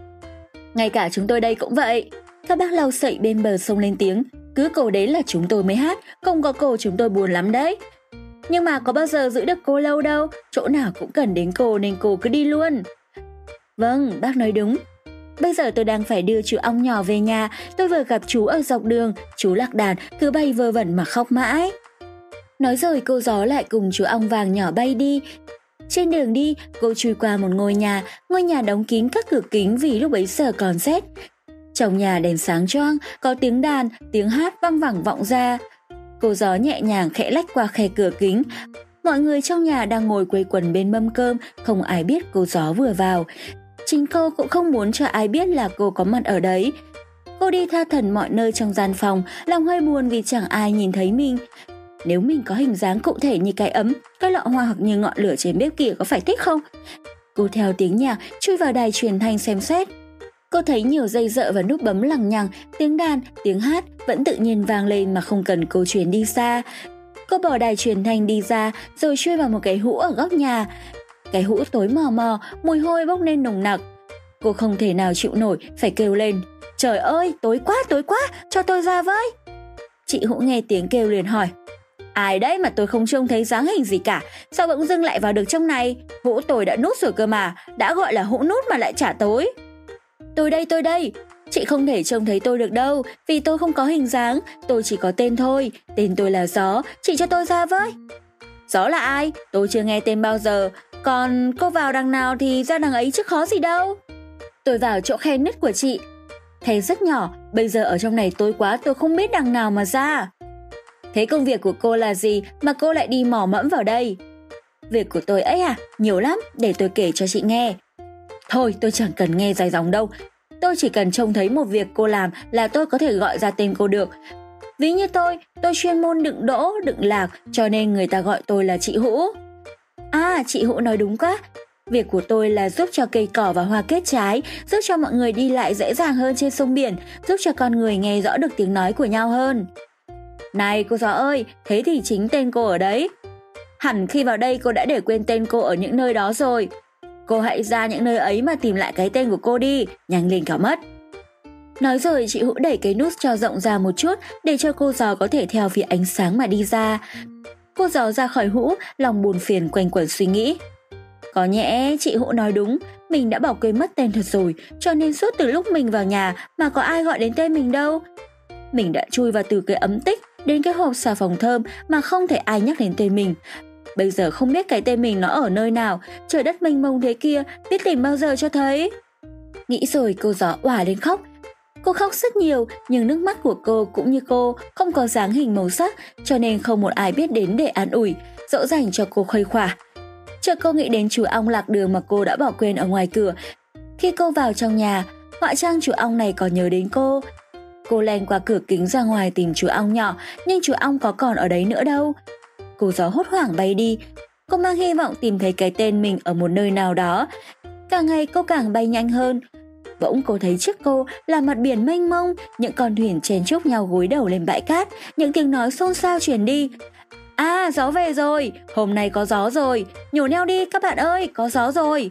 A: Ngay cả chúng tôi đây cũng vậy. Các bác lau sậy bên bờ sông lên tiếng, cứ cầu đến là chúng tôi mới hát, không có cô chúng tôi buồn lắm đấy. Nhưng mà có bao giờ giữ được cô lâu đâu, chỗ nào cũng cần đến cô nên cô cứ đi luôn. Vâng, bác nói đúng. Bây giờ tôi đang phải đưa chú ong nhỏ về nhà, tôi vừa gặp chú ở dọc đường, chú lạc đàn cứ bay vơ vẩn mà khóc mãi. Nói rồi cô gió lại cùng chú ong vàng nhỏ bay đi. Trên đường đi, cô chui qua một ngôi nhà, ngôi nhà đóng kín các cửa kính vì lúc ấy giờ còn rét. Trong nhà đèn sáng choang, có tiếng đàn, tiếng hát văng vẳng vọng ra. Cô gió nhẹ nhàng khẽ lách qua khe cửa kính. Mọi người trong nhà đang ngồi quây quần bên mâm cơm, không ai biết cô gió vừa vào. Chính cô cũng không muốn cho ai biết là cô có mặt ở đấy. Cô đi tha thần mọi nơi trong gian phòng, lòng hơi buồn vì chẳng ai nhìn thấy mình. Nếu mình có hình dáng cụ thể như cái ấm, cái lọ hoa hoặc như ngọn lửa trên bếp kia có phải thích không? Cô theo tiếng nhạc chui vào đài truyền thanh xem xét. Cô thấy nhiều dây dợ và nút bấm lằng nhằng, tiếng đàn, tiếng hát vẫn tự nhiên vang lên mà không cần cô truyền đi xa. Cô bỏ đài truyền thanh đi ra rồi chui vào một cái hũ ở góc nhà. Cái hũ tối mò mò, mùi hôi bốc lên nồng nặc. Cô không thể nào chịu nổi, phải kêu lên. Trời ơi, tối quá, tối quá, cho tôi ra với. Chị Hũ nghe tiếng kêu liền hỏi, Ai đấy mà tôi không trông thấy dáng hình gì cả, sao bỗng dưng lại vào được trong này? Hũ tôi đã nút rồi cơ mà, đã gọi là hũ nút mà lại trả tối. Tôi đây, tôi đây. Chị không thể trông thấy tôi được đâu, vì tôi không có hình dáng, tôi chỉ có tên thôi. Tên tôi là Gió, chị cho tôi ra với. Gió là ai? Tôi chưa nghe tên bao giờ. Còn cô vào đằng nào thì ra đằng ấy chứ khó gì đâu. Tôi vào chỗ khe nứt của chị. Khe rất nhỏ, bây giờ ở trong này tối quá tôi không biết đằng nào mà ra. Thế công việc của cô là gì mà cô lại đi mò mẫm vào đây? Việc của tôi ấy à, nhiều lắm, để tôi kể cho chị nghe. Thôi, tôi chẳng cần nghe dài dòng đâu. Tôi chỉ cần trông thấy một việc cô làm là tôi có thể gọi ra tên cô được. Ví như tôi, tôi chuyên môn đựng đỗ, đựng lạc, cho nên người ta gọi tôi là chị Hũ. À, chị Hũ nói đúng quá. Việc của tôi là giúp cho cây cỏ và hoa kết trái, giúp cho mọi người đi lại dễ dàng hơn trên sông biển, giúp cho con người nghe rõ được tiếng nói của nhau hơn. Này cô gió ơi, thế thì chính tên cô ở đấy. Hẳn khi vào đây cô đã để quên tên cô ở những nơi đó rồi. Cô hãy ra những nơi ấy mà tìm lại cái tên của cô đi, nhanh lên cả mất. Nói rồi chị Hữu đẩy cái nút cho rộng ra một chút để cho cô giò có thể theo phía ánh sáng mà đi ra. Cô giò ra khỏi hũ, lòng buồn phiền quanh quẩn suy nghĩ. Có nhẽ chị Hữu nói đúng, mình đã bỏ quên mất tên thật rồi, cho nên suốt từ lúc mình vào nhà mà có ai gọi đến tên mình đâu. Mình đã chui vào từ cái ấm tích đến cái hộp xà phòng thơm mà không thể ai nhắc đến tên mình. Bây giờ không biết cái tên mình nó ở nơi nào, trời đất mênh mông thế kia, biết tìm bao giờ cho thấy. Nghĩ rồi cô gió òa lên khóc. Cô khóc rất nhiều, nhưng nước mắt của cô cũng như cô không có dáng hình màu sắc, cho nên không một ai biết đến để an ủi, dỗ dành cho cô khuây khỏa. Chợt cô nghĩ đến chú ong lạc đường mà cô đã bỏ quên ở ngoài cửa. Khi cô vào trong nhà, họa trang chú ong này có nhớ đến cô. Cô len qua cửa kính ra ngoài tìm chú ong nhỏ, nhưng chú ong có còn ở đấy nữa đâu. Cô gió hốt hoảng bay đi. Cô mang hy vọng tìm thấy cái tên mình ở một nơi nào đó. Càng ngày cô càng bay nhanh hơn. Bỗng cô thấy trước cô là mặt biển mênh mông, những con thuyền chen chúc nhau gối đầu lên bãi cát, những tiếng nói xôn xao truyền đi. À, gió về rồi, hôm nay có gió rồi, nhổ neo đi các bạn ơi, có gió rồi.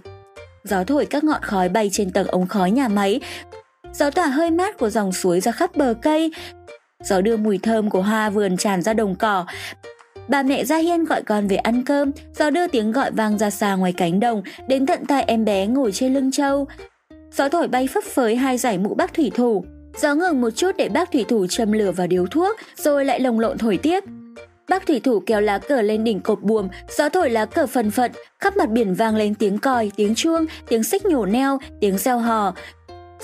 A: Gió thổi các ngọn khói bay trên tầng ống khói nhà máy, gió tỏa hơi mát của dòng suối ra khắp bờ cây, gió đưa mùi thơm của hoa vườn tràn ra đồng cỏ. Bà mẹ Gia Hiên gọi con về ăn cơm, gió đưa tiếng gọi vang ra xa ngoài cánh đồng, đến tận tai em bé ngồi trên lưng trâu. Gió thổi bay phấp phới hai giải mũ bác thủy thủ. Gió ngừng một chút để bác thủy thủ châm lửa vào điếu thuốc, rồi lại lồng lộn thổi tiếp. Bác thủy thủ kéo lá cờ lên đỉnh cột buồm, gió thổi lá cờ phần phận, khắp mặt biển vang lên tiếng còi, tiếng chuông, tiếng xích nhổ neo, tiếng reo hò.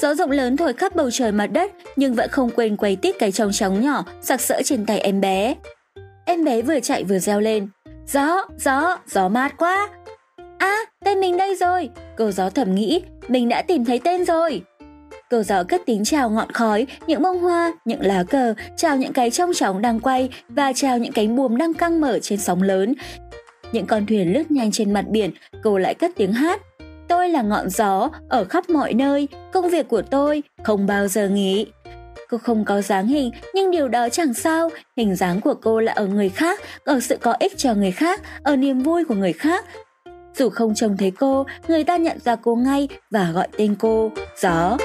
A: Gió rộng lớn thổi khắp bầu trời mặt đất, nhưng vẫn không quên quay tít cái trống trống nhỏ, sặc sỡ trên tay em bé. Em bé vừa chạy vừa reo lên. Gió, gió, gió mát quá. À, tên mình đây rồi. Cô gió thầm nghĩ, mình đã tìm thấy tên rồi. Cờ gió cất tiếng chào ngọn khói, những bông hoa, những lá cờ, chào những cái trong trống đang quay và chào những cánh buồm đang căng mở trên sóng lớn. Những con thuyền lướt nhanh trên mặt biển, cô lại cất tiếng hát. Tôi là ngọn gió ở khắp mọi nơi, công việc của tôi không bao giờ nghỉ. Cô không có dáng hình, nhưng điều đó chẳng sao, hình dáng của cô là ở người khác, ở sự có ích cho người khác, ở niềm vui của người khác. Dù không trông thấy cô, người ta nhận ra cô ngay và gọi tên cô, Gió.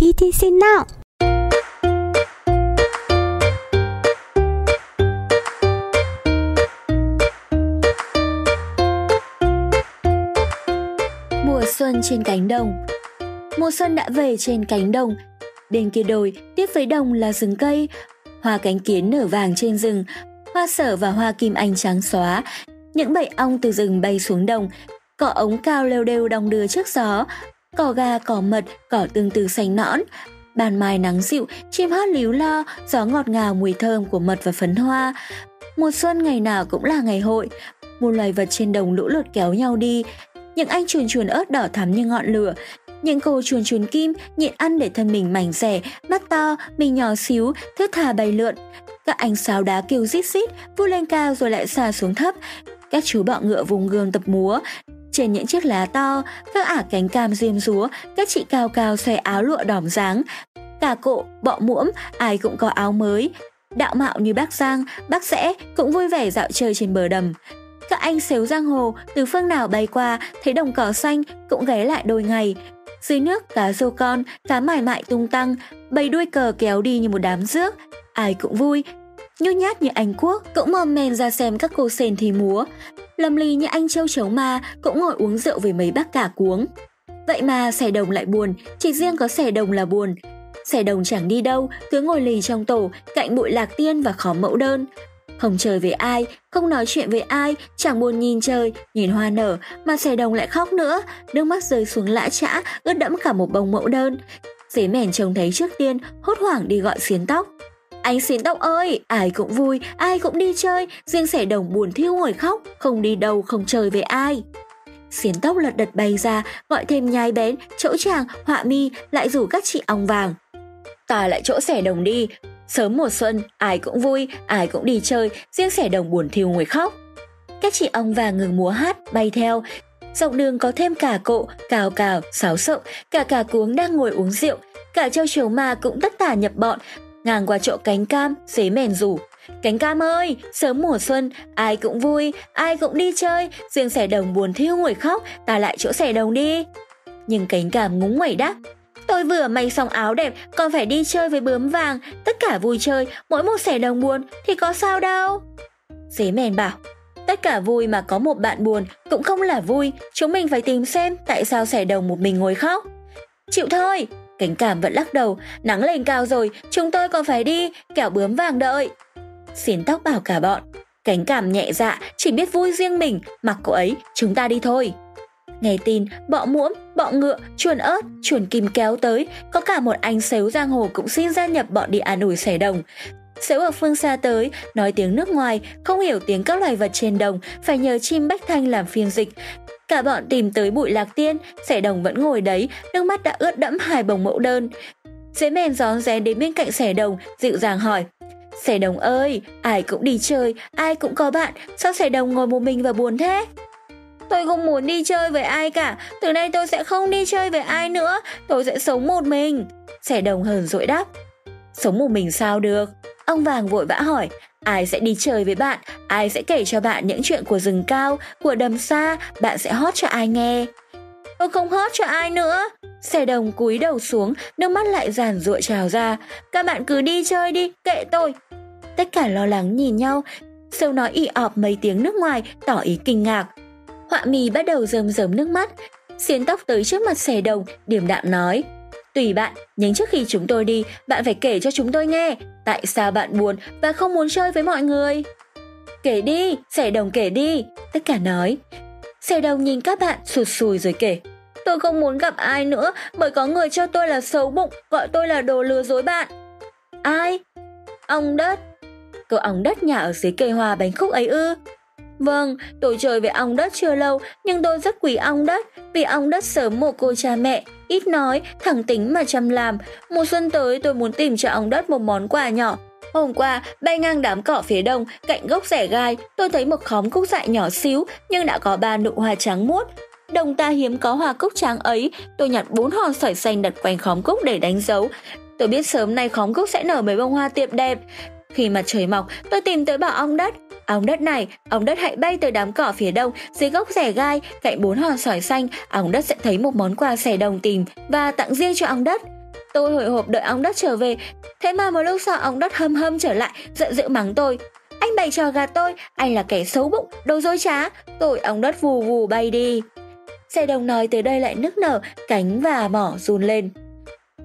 B: VTC
A: nào xuân trên cánh đồng. Mùa xuân đã về trên cánh đồng. Bên kia đồi, tiếp với đồng là rừng cây. Hoa cánh kiến nở vàng trên rừng. Hoa sở và hoa kim anh trắng xóa. Những bầy ong từ rừng bay xuống đồng. Cỏ ống cao lêu đều đong đưa trước gió. Cỏ gà, cỏ mật, cỏ tương tư xanh nõn. Bàn mai nắng dịu, chim hót líu lo, gió ngọt ngào mùi thơm của mật và phấn hoa. Mùa xuân ngày nào cũng là ngày hội, một loài vật trên đồng lũ lượt kéo nhau đi. Những anh chuồn chuồn ớt đỏ thắm như ngọn lửa, những cô chuồn chuồn kim nhịn ăn để thân mình mảnh rẻ, mắt to, mình nhỏ xíu, thướt tha bay lượn. Các anh sáo đá kêu rít rít, vút lên cao rồi lại xa xuống thấp. Các chú bọ ngựa vùng gương tập múa, trên những chiếc lá to, các ả cánh cam diêm rúa, các chị cao cao xòe áo lụa đỏm dáng. Cả cộ, bọ muỗm, ai cũng có áo mới. Đạo mạo như bác Giang, bác Rẽ cũng vui vẻ dạo chơi trên bờ đầm. Các anh xếu giang hồ từ phương nào bay qua, thấy đồng cỏ xanh cũng ghé lại đôi ngày. Dưới nước cá rô con, cá mải mại tung tăng, bầy đuôi cờ kéo đi như một đám rước. Ai cũng vui, nhu nhát như anh Quốc cũng mòm men ra xem các cô sền thì múa. lầm lì như anh châu chấu ma cũng ngồi uống rượu với mấy bác cả cuống. Vậy mà xẻ đồng lại buồn, chỉ riêng có xẻ đồng là buồn. Xẻ đồng chẳng đi đâu, cứ ngồi lì trong tổ, cạnh bụi lạc tiên và khó mẫu đơn. Không chơi với ai, không nói chuyện với ai, chẳng buồn nhìn trời, nhìn hoa nở, mà xẻ đồng lại khóc nữa, nước mắt rơi xuống lã chã, ướt đẫm cả một bông mẫu đơn. Dế mèn trông thấy trước tiên, hốt hoảng đi gọi xiến tóc. Anh xiến tóc ơi, ai cũng vui, ai cũng đi chơi, riêng sẻ đồng buồn thiêu ngồi khóc, không đi đâu, không chơi với ai. Xiến tóc lật đật bay ra, gọi thêm nhai bén, chỗ chàng, họa mi, lại rủ các chị ong vàng. Ta lại chỗ sẻ đồng đi, sớm mùa xuân, ai cũng vui, ai cũng đi chơi, riêng sẻ đồng buồn thiêu ngồi khóc. Các chị ong vàng ngừng múa hát, bay theo, dọc đường có thêm cả cộ, cào cào, sáo sộng, cả cả cuống đang ngồi uống rượu, cả châu chiếu ma cũng tất tả nhập bọn, ngang qua chỗ cánh cam, xế mèn rủ. Cánh cam ơi, sớm mùa xuân, ai cũng vui, ai cũng đi chơi, riêng sẻ đồng buồn thiêu ngồi khóc, ta lại chỗ sẻ đồng đi. Nhưng cánh cam ngúng ngoẩy đáp, tôi vừa may xong áo đẹp, còn phải đi chơi với bướm vàng, cả vui chơi, mỗi một sẻ đồng buồn thì có sao đâu. Dế mèn bảo, tất cả vui mà có một bạn buồn cũng không là vui, chúng mình phải tìm xem tại sao sẻ đồng một mình ngồi khóc. Chịu thôi, Cánh cảm vẫn lắc đầu, nắng lên cao rồi, chúng tôi còn phải đi, kẻo bướm vàng đợi. Xiến tóc bảo cả bọn, cánh cảm nhẹ dạ, chỉ biết vui riêng mình, mặc cô ấy, chúng ta đi thôi. Nghe tin, bọ muỗng, bọ ngựa, chuồn ớt, chuồn kim kéo tới, có cả một anh xếu giang hồ cũng xin gia nhập bọn đi an ủi xẻ đồng. Xếu ở phương xa tới, nói tiếng nước ngoài, không hiểu tiếng các loài vật trên đồng, phải nhờ chim bách thanh làm phiên dịch. Cả bọn tìm tới bụi lạc tiên, xẻ đồng vẫn ngồi đấy, nước mắt đã ướt đẫm hai bồng mẫu đơn. Dế mèn gión ré đến bên cạnh xẻ đồng, dịu dàng hỏi, Xẻ đồng ơi, ai cũng đi chơi, ai cũng có bạn, sao xẻ đồng ngồi một mình và buồn thế? Tôi không muốn đi chơi với ai cả, từ nay tôi sẽ không đi chơi với ai nữa, tôi sẽ sống một mình. Sẻ đồng hờn dỗi đáp. Sống một mình sao được? Ông vàng vội vã hỏi, ai sẽ đi chơi với bạn, ai sẽ kể cho bạn những chuyện của rừng cao, của đầm xa, bạn sẽ hót cho ai nghe. Tôi không hót cho ai nữa. xe đồng cúi đầu xuống, nước mắt lại giàn ruộng trào ra. Các bạn cứ đi chơi đi, kệ tôi. Tất cả lo lắng nhìn nhau, Sâu nói ỉ ọp mấy tiếng nước ngoài, tỏ ý kinh ngạc. Họa mì bắt đầu rơm rớm nước mắt. Xiến tóc tới trước mặt xẻ đồng, điểm đạm nói. Tùy bạn, nhưng trước khi chúng tôi đi, bạn phải kể cho chúng tôi nghe tại sao bạn buồn và không muốn chơi với mọi người. Kể đi, xẻ đồng kể đi, tất cả nói. Xẻ đồng nhìn các bạn sụt sùi rồi kể. Tôi không muốn gặp ai nữa bởi có người cho tôi là xấu bụng, gọi tôi là đồ lừa dối bạn. Ai? Ông đất. Cậu ông đất nhà ở dưới cây hoa bánh khúc ấy ư? Vâng, tôi chơi với ong đất chưa lâu, nhưng tôi rất quý ong đất, vì ong đất sớm mồ cô cha mẹ, ít nói, thẳng tính mà chăm làm. Mùa xuân tới tôi muốn tìm cho ong đất một món quà nhỏ. Hôm qua, bay ngang đám cỏ phía đông, cạnh gốc rẻ gai, tôi thấy một khóm cúc dại nhỏ xíu, nhưng đã có ba nụ hoa trắng muốt. Đồng ta hiếm có hoa cúc trắng ấy, tôi nhặt bốn hòn sỏi xanh đặt quanh khóm cúc để đánh dấu. Tôi biết sớm nay khóm cúc sẽ nở mấy bông hoa tiệp đẹp. Khi mặt trời mọc, tôi tìm tới bảo ong đất. Ống đất này, ống đất hãy bay tới đám cỏ phía đông, dưới gốc rẻ gai, cạnh bốn hòn sỏi xanh, ống đất sẽ thấy một món quà xẻ đồng tìm và tặng riêng cho ống đất. Tôi hồi hộp đợi ống đất trở về, thế mà một lúc sau ống đất hâm hâm trở lại, giận dữ mắng tôi. Anh bày trò gạt tôi, anh là kẻ xấu bụng, đồ dối trá. Tôi ống đất vù vù bay đi. Xe đồng nói tới đây lại nức nở, cánh và mỏ run lên.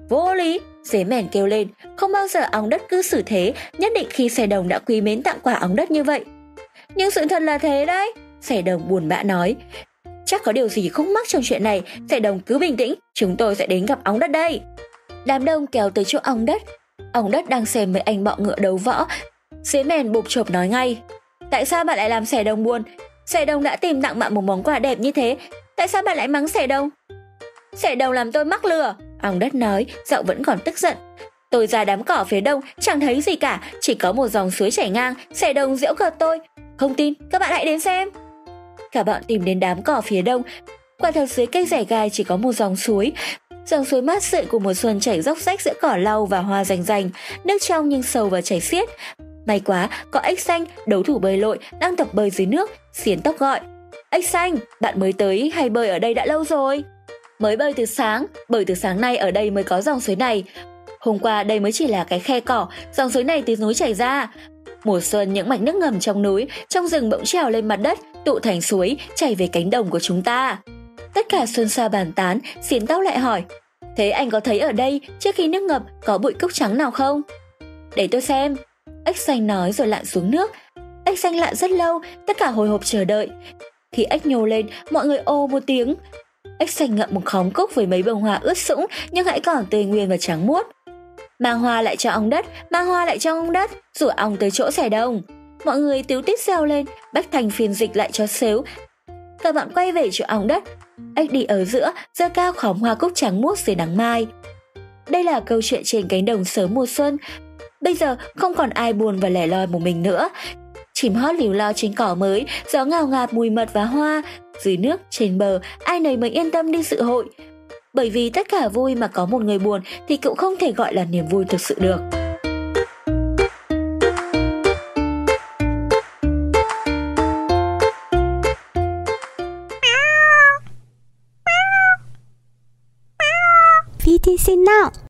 A: Vô lý, dế mèn kêu lên, không bao giờ ong đất cứ xử thế, nhất định khi xe đồng đã quý mến tặng quà ong đất như vậy. Nhưng sự thật là thế đấy, xe đồng buồn bã nói. Chắc có điều gì khúc mắc trong chuyện này, xe đồng cứ bình tĩnh, chúng tôi sẽ đến gặp ong đất đây. Đám đông kéo tới chỗ ong đất. Ong đất đang xem mấy anh bọ ngựa đấu võ. Dế mèn bụp chộp nói ngay. Tại sao bạn lại làm xẻ đồng buồn? Xẻ đồng đã tìm tặng bạn một món quà đẹp như thế. Tại sao bạn lại mắng xẻ đồng? Xẻ đồng làm tôi mắc lừa. Ong đất nói, giọng vẫn còn tức giận. Tôi ra đám cỏ phía đông, chẳng thấy gì cả, chỉ có một dòng suối chảy ngang, xe đồng diễu cợt tôi. Không tin, các bạn hãy đến xem. Cả bọn tìm đến đám cỏ phía đông. Quả thật dưới cây rẻ gai chỉ có một dòng suối, Dòng suối mát rượi của mùa xuân chảy róc rách giữa cỏ lau và hoa rành rành, nước trong nhưng sâu và chảy xiết. May quá, có ếch xanh, đấu thủ bơi lội, đang tập bơi dưới nước, xiến tóc gọi. Ếch xanh, bạn mới tới hay bơi ở đây đã lâu rồi? Mới bơi từ sáng, bởi từ sáng nay ở đây mới có dòng suối này. Hôm qua đây mới chỉ là cái khe cỏ, dòng suối này từ núi chảy ra. Mùa xuân những mạch nước ngầm trong núi, trong rừng bỗng trèo lên mặt đất, tụ thành suối, chảy về cánh đồng của chúng ta. Tất cả xuân xa bàn tán, xiến tóc lại hỏi, thế anh có thấy ở đây trước khi nước ngập có bụi cúc trắng nào không? Để tôi xem. Ếch xanh nói rồi lặn xuống nước. Ếch xanh lặn rất lâu, tất cả hồi hộp chờ đợi. Khi ếch nhô lên, mọi người ô một tiếng. Ếch xanh ngậm một khóm cúc với mấy bông hoa ướt sũng nhưng hãy còn tươi nguyên và trắng muốt. Mang hoa lại cho ong đất, mang hoa lại cho ong đất, rủ ong tới chỗ xẻ đông. Mọi người tiếu tít reo lên, Bách Thành phiên dịch lại cho xếu. Cả bọn quay về chỗ ong đất, ếch đi ở giữa, giơ cao khóm hoa cúc trắng muốt dưới nắng mai. Đây là câu chuyện trên cánh đồng sớm mùa xuân. Bây giờ không còn ai buồn và lẻ loi một mình nữa. Chim hót líu lo trên cỏ mới, gió ngào ngạt mùi mật và hoa. Dưới nước, trên bờ, ai nấy mới yên tâm đi dự hội. Bởi vì tất cả vui mà có một người buồn thì cũng không thể gọi là niềm vui thực sự được.
B: VTC Now.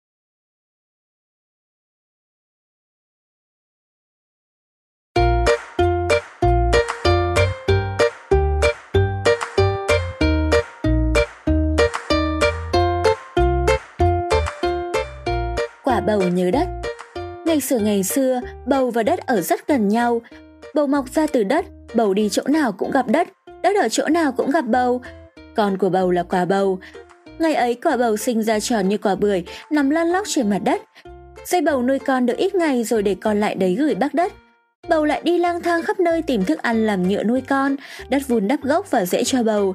A: Bầu nhớ đất Ngày xưa ngày xưa, bầu và đất ở rất gần nhau. bầu mọc ra từ đất, bầu đi chỗ nào cũng gặp đất, đất ở chỗ nào cũng gặp bầu. Con của bầu là quả bầu. Ngày ấy quả bầu sinh ra tròn như quả bưởi, nằm lăn lóc trên mặt đất. Dây bầu nuôi con được ít ngày rồi để con lại đấy gửi bác đất. Bầu lại đi lang thang khắp nơi tìm thức ăn làm nhựa nuôi con, đất vun đắp gốc và dễ cho bầu.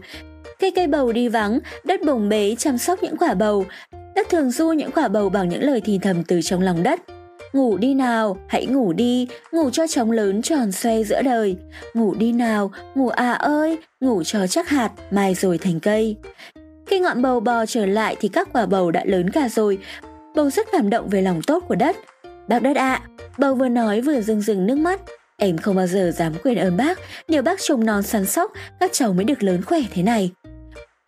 A: Khi cây bầu đi vắng, đất bồng bế chăm sóc những quả bầu. Đất thường du những quả bầu bằng những lời thì thầm từ trong lòng đất. Ngủ đi nào, hãy ngủ đi, ngủ cho trống lớn tròn xoay giữa đời. Ngủ đi nào, ngủ à ơi, ngủ cho chắc hạt, mai rồi thành cây. Khi ngọn bầu bò trở lại thì các quả bầu đã lớn cả rồi. Bầu rất cảm động về lòng tốt của đất. Bác đất ạ, à, bầu vừa nói vừa rưng rưng nước mắt. Em không bao giờ dám quên ơn bác, nhờ bác trông non săn sóc, các cháu mới được lớn khỏe thế này.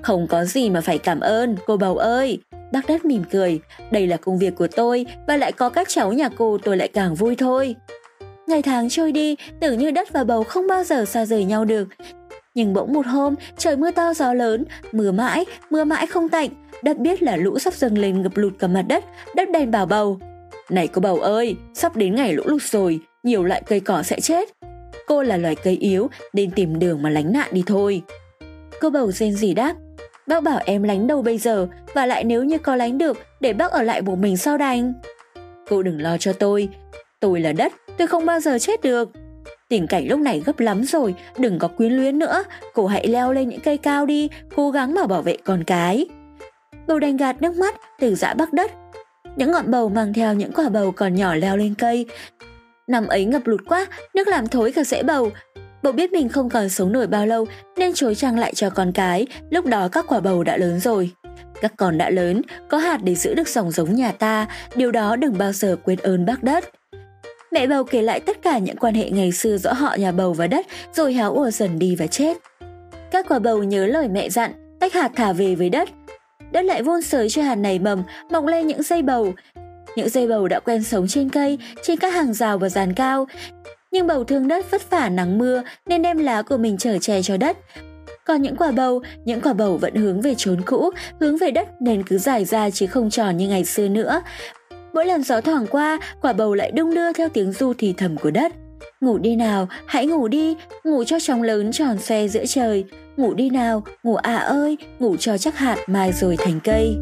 A: Không có gì mà phải cảm ơn, cô bầu ơi. Bác đất mỉm cười, đây là công việc của tôi và lại có các cháu nhà cô tôi lại càng vui thôi. Ngày tháng trôi đi, tưởng như đất và bầu không bao giờ xa rời nhau được. Nhưng bỗng một hôm, trời mưa to gió lớn, mưa mãi, mưa mãi không tạnh, đất biết là lũ sắp dâng lên ngập lụt cả mặt đất, đất đèn bảo bầu. Này cô bầu ơi, sắp đến ngày lũ lụt rồi, nhiều loại cây cỏ sẽ chết. Cô là loài cây yếu, nên tìm đường mà lánh nạn đi thôi. Cô bầu rên rỉ đáp, Bác bảo em lánh đâu bây giờ, và lại nếu như có lánh được, để bác ở lại một mình sao đành. Cô đừng lo cho tôi, tôi là đất, tôi không bao giờ chết được. Tình cảnh lúc này gấp lắm rồi, đừng có quyến luyến nữa, cô hãy leo lên những cây cao đi, cố gắng mà bảo vệ con cái. Bầu đành gạt nước mắt từ dã bắc đất. Những ngọn bầu mang theo những quả bầu còn nhỏ leo lên cây. Năm ấy ngập lụt quá, nước làm thối cả rễ bầu, cậu biết mình không còn sống nổi bao lâu nên chối trang lại cho con cái, lúc đó các quả bầu đã lớn rồi. Các con đã lớn, có hạt để giữ được dòng giống nhà ta, điều đó đừng bao giờ quên ơn bác đất. Mẹ bầu kể lại tất cả những quan hệ ngày xưa giữa họ nhà bầu và đất rồi háo ùa dần đi và chết. Các quả bầu nhớ lời mẹ dặn, tách hạt thả về với đất. Đất lại vun sới cho hạt này mầm, mọc lên những dây bầu. Những dây bầu đã quen sống trên cây, trên các hàng rào và giàn cao, nhưng bầu thương đất vất vả nắng mưa nên đem lá của mình trở che cho đất. Còn những quả bầu, những quả bầu vẫn hướng về chốn cũ, hướng về đất nên cứ dài ra chứ không tròn như ngày xưa nữa. Mỗi lần gió thoảng qua, quả bầu lại đung đưa theo tiếng du thì thầm của đất. Ngủ đi nào, hãy ngủ đi, ngủ cho trống lớn tròn xe giữa trời. Ngủ đi nào, ngủ à ơi, ngủ cho chắc hạt mai rồi thành cây.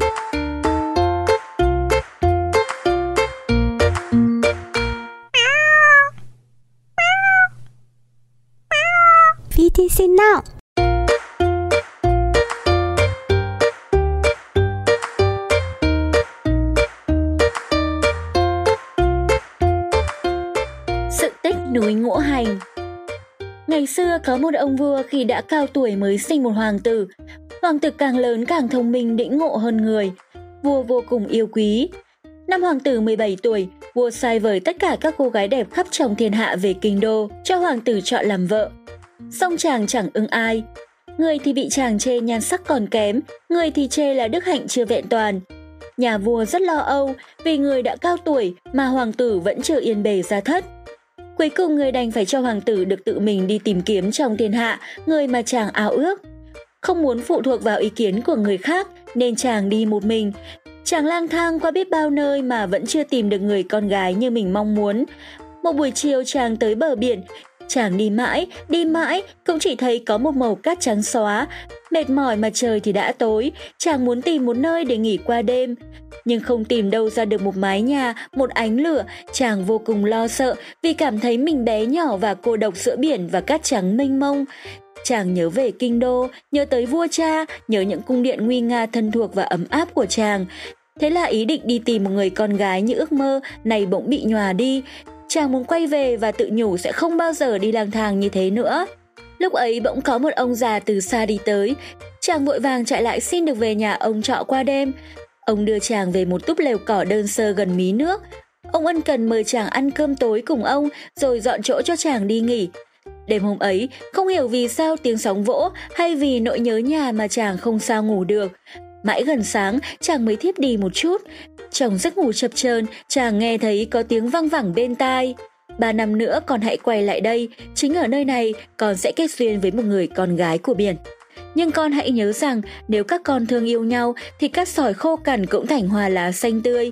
A: Ngày xưa có một ông vua khi đã cao tuổi mới sinh một hoàng tử. Hoàng tử càng lớn càng thông minh đĩnh ngộ hơn người. Vua vô cùng yêu quý. Năm hoàng tử 17 tuổi, vua sai vời tất cả các cô gái đẹp khắp trong thiên hạ về kinh đô cho hoàng tử chọn làm vợ song chàng chẳng ưng ai. Người thì bị chàng chê nhan sắc còn kém, người thì chê là đức hạnh chưa vẹn toàn. Nhà vua rất lo âu vì người đã cao tuổi mà hoàng tử vẫn chưa yên bề ra thất. Cuối cùng người đành phải cho hoàng tử được tự mình đi tìm kiếm trong thiên hạ người mà chàng ao ước. Không muốn phụ thuộc vào ý kiến của người khác nên chàng đi một mình. Chàng lang thang qua biết bao nơi mà vẫn chưa tìm được người con gái như mình mong muốn. Một buổi chiều chàng tới bờ biển, Chàng đi mãi, đi mãi, cũng chỉ thấy có một màu cát trắng xóa. Mệt mỏi mà trời thì đã tối, chàng muốn tìm một nơi để nghỉ qua đêm. Nhưng không tìm đâu ra được một mái nhà, một ánh lửa, chàng vô cùng lo sợ vì cảm thấy mình bé nhỏ và cô độc giữa biển và cát trắng mênh mông. Chàng nhớ về kinh đô, nhớ tới vua cha, nhớ những cung điện nguy nga thân thuộc và ấm áp của chàng. Thế là ý định đi tìm một người con gái như ước mơ này bỗng bị nhòa đi, Chàng muốn quay về và tự nhủ sẽ không bao giờ đi lang thang như thế nữa. Lúc ấy bỗng có một ông già từ xa đi tới, chàng vội vàng chạy lại xin được về nhà ông trọ qua đêm. Ông đưa chàng về một túp lều cỏ đơn sơ gần mí nước. Ông ân cần mời chàng ăn cơm tối cùng ông rồi dọn chỗ cho chàng đi nghỉ. Đêm hôm ấy, không hiểu vì sao tiếng sóng vỗ hay vì nỗi nhớ nhà mà chàng không sao ngủ được. Mãi gần sáng, chàng mới thiếp đi một chút. Trong giấc ngủ chập chờn, chàng nghe thấy có tiếng văng vẳng bên tai. Ba năm nữa con hãy quay lại đây, chính ở nơi này con sẽ kết duyên với một người con gái của biển. Nhưng con hãy nhớ rằng nếu các con thương yêu nhau thì cát sỏi khô cằn cũng thành hoa lá xanh tươi.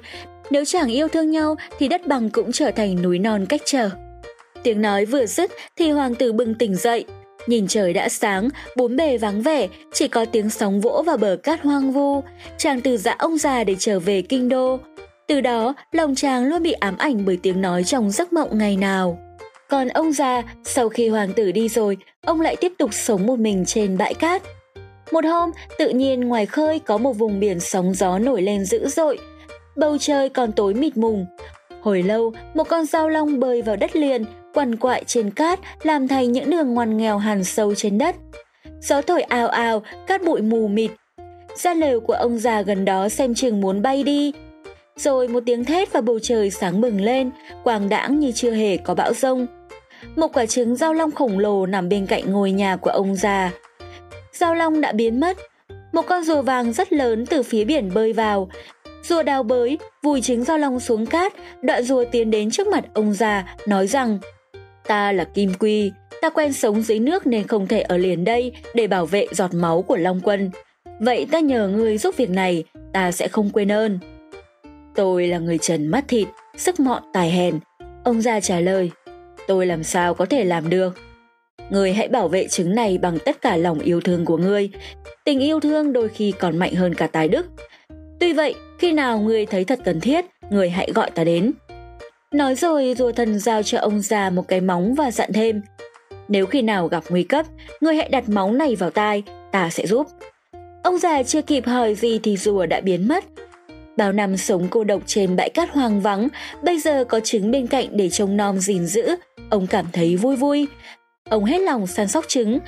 A: Nếu chẳng yêu thương nhau thì đất bằng cũng trở thành núi non cách trở. Tiếng nói vừa dứt thì hoàng tử bừng tỉnh dậy. Nhìn trời đã sáng, bốn bề vắng vẻ, chỉ có tiếng sóng vỗ vào bờ cát hoang vu. Chàng từ dã ông già để trở về kinh đô. Từ đó, lòng chàng luôn bị ám ảnh bởi tiếng nói trong giấc mộng ngày nào. Còn ông già, sau khi hoàng tử đi rồi, ông lại tiếp tục sống một mình trên bãi cát. Một hôm, tự nhiên ngoài khơi có một vùng biển sóng gió nổi lên dữ dội. Bầu trời còn tối mịt mùng. Hồi lâu, một con dao long bơi vào đất liền, quằn quại trên cát làm thành những đường ngoằn nghèo hằn sâu trên đất. Gió thổi ào ào, cát bụi mù mịt. Ra lều của ông già gần đó xem chừng muốn bay đi. Rồi một tiếng thét và bầu trời sáng bừng lên, quàng đãng như chưa hề có bão rông. Một quả trứng dao long khổng lồ nằm bên cạnh ngôi nhà của ông già. Giao long đã biến mất. Một con rùa vàng rất lớn từ phía biển bơi vào, Rùa đào bới, vùi chính Giao long xuống cát, đoạn rùa tiến đến trước mặt ông già, nói rằng Ta là Kim Quy, ta quen sống dưới nước nên không thể ở liền đây để bảo vệ giọt máu của Long Quân. Vậy ta nhờ ngươi giúp việc này, ta sẽ không quên ơn. Tôi là người trần mắt thịt, sức mọn tài hèn. Ông già trả lời, tôi làm sao có thể làm được người hãy bảo vệ trứng này bằng tất cả lòng yêu thương của người Tình yêu thương đôi khi còn mạnh hơn cả tài đức. Tuy vậy, khi nào người thấy thật cần thiết, người hãy gọi ta đến. Nói rồi rùa thần giao cho ông già một cái móng và dặn thêm. Nếu khi nào gặp nguy cấp, người hãy đặt móng này vào tai, ta sẽ giúp. Ông già chưa kịp hỏi gì thì rùa đã biến mất. Bao năm sống cô độc trên bãi cát hoang vắng, bây giờ có trứng bên cạnh để trông nom gìn giữ, ông cảm thấy vui vui. Ông hết lòng săn sóc trứng,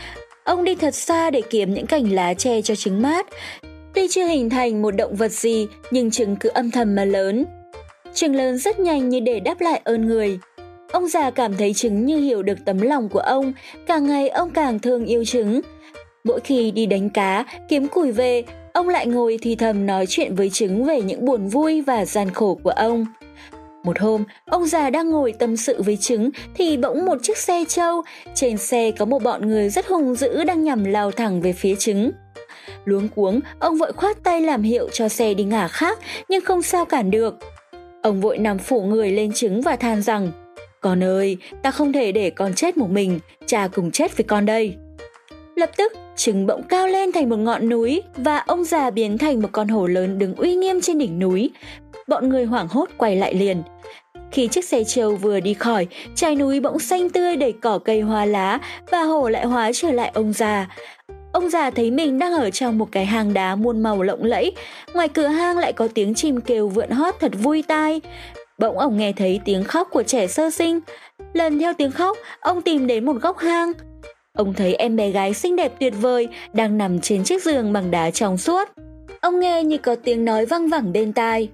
A: ông đi thật xa để kiếm những cành lá che cho trứng mát. Tuy chưa hình thành một động vật gì, nhưng trứng cứ âm thầm mà lớn. Trứng lớn rất nhanh như để đáp lại ơn người. Ông già cảm thấy trứng như hiểu được tấm lòng của ông, càng ngày ông càng thương yêu trứng. Mỗi khi đi đánh cá, kiếm củi về, ông lại ngồi thì thầm nói chuyện với trứng về những buồn vui và gian khổ của ông. Một hôm, ông già đang ngồi tâm sự với trứng thì bỗng một chiếc xe trâu, trên xe có một bọn người rất hung dữ đang nhằm lao thẳng về phía trứng. Luống cuống, ông vội khoát tay làm hiệu cho xe đi ngả khác nhưng không sao cản được. Ông vội nằm phủ người lên trứng và than rằng Con ơi, ta không thể để con chết một mình, cha cùng chết với con đây. Lập tức, trứng bỗng cao lên thành một ngọn núi và ông già biến thành một con hổ lớn đứng uy nghiêm trên đỉnh núi. Bọn người hoảng hốt quay lại liền. Khi chiếc xe trâu vừa đi khỏi, trái núi bỗng xanh tươi đầy cỏ cây hoa lá và hổ lại hóa trở lại ông già. Ông già thấy mình đang ở trong một cái hang đá muôn màu lộng lẫy, ngoài cửa hang lại có tiếng chim kêu vượn hót thật vui tai. Bỗng ông nghe thấy tiếng khóc của trẻ sơ sinh. Lần theo tiếng khóc, ông tìm đến một góc hang. Ông thấy em bé gái xinh đẹp tuyệt vời đang nằm trên chiếc giường bằng đá trong suốt. Ông nghe như có tiếng nói văng vẳng bên tai.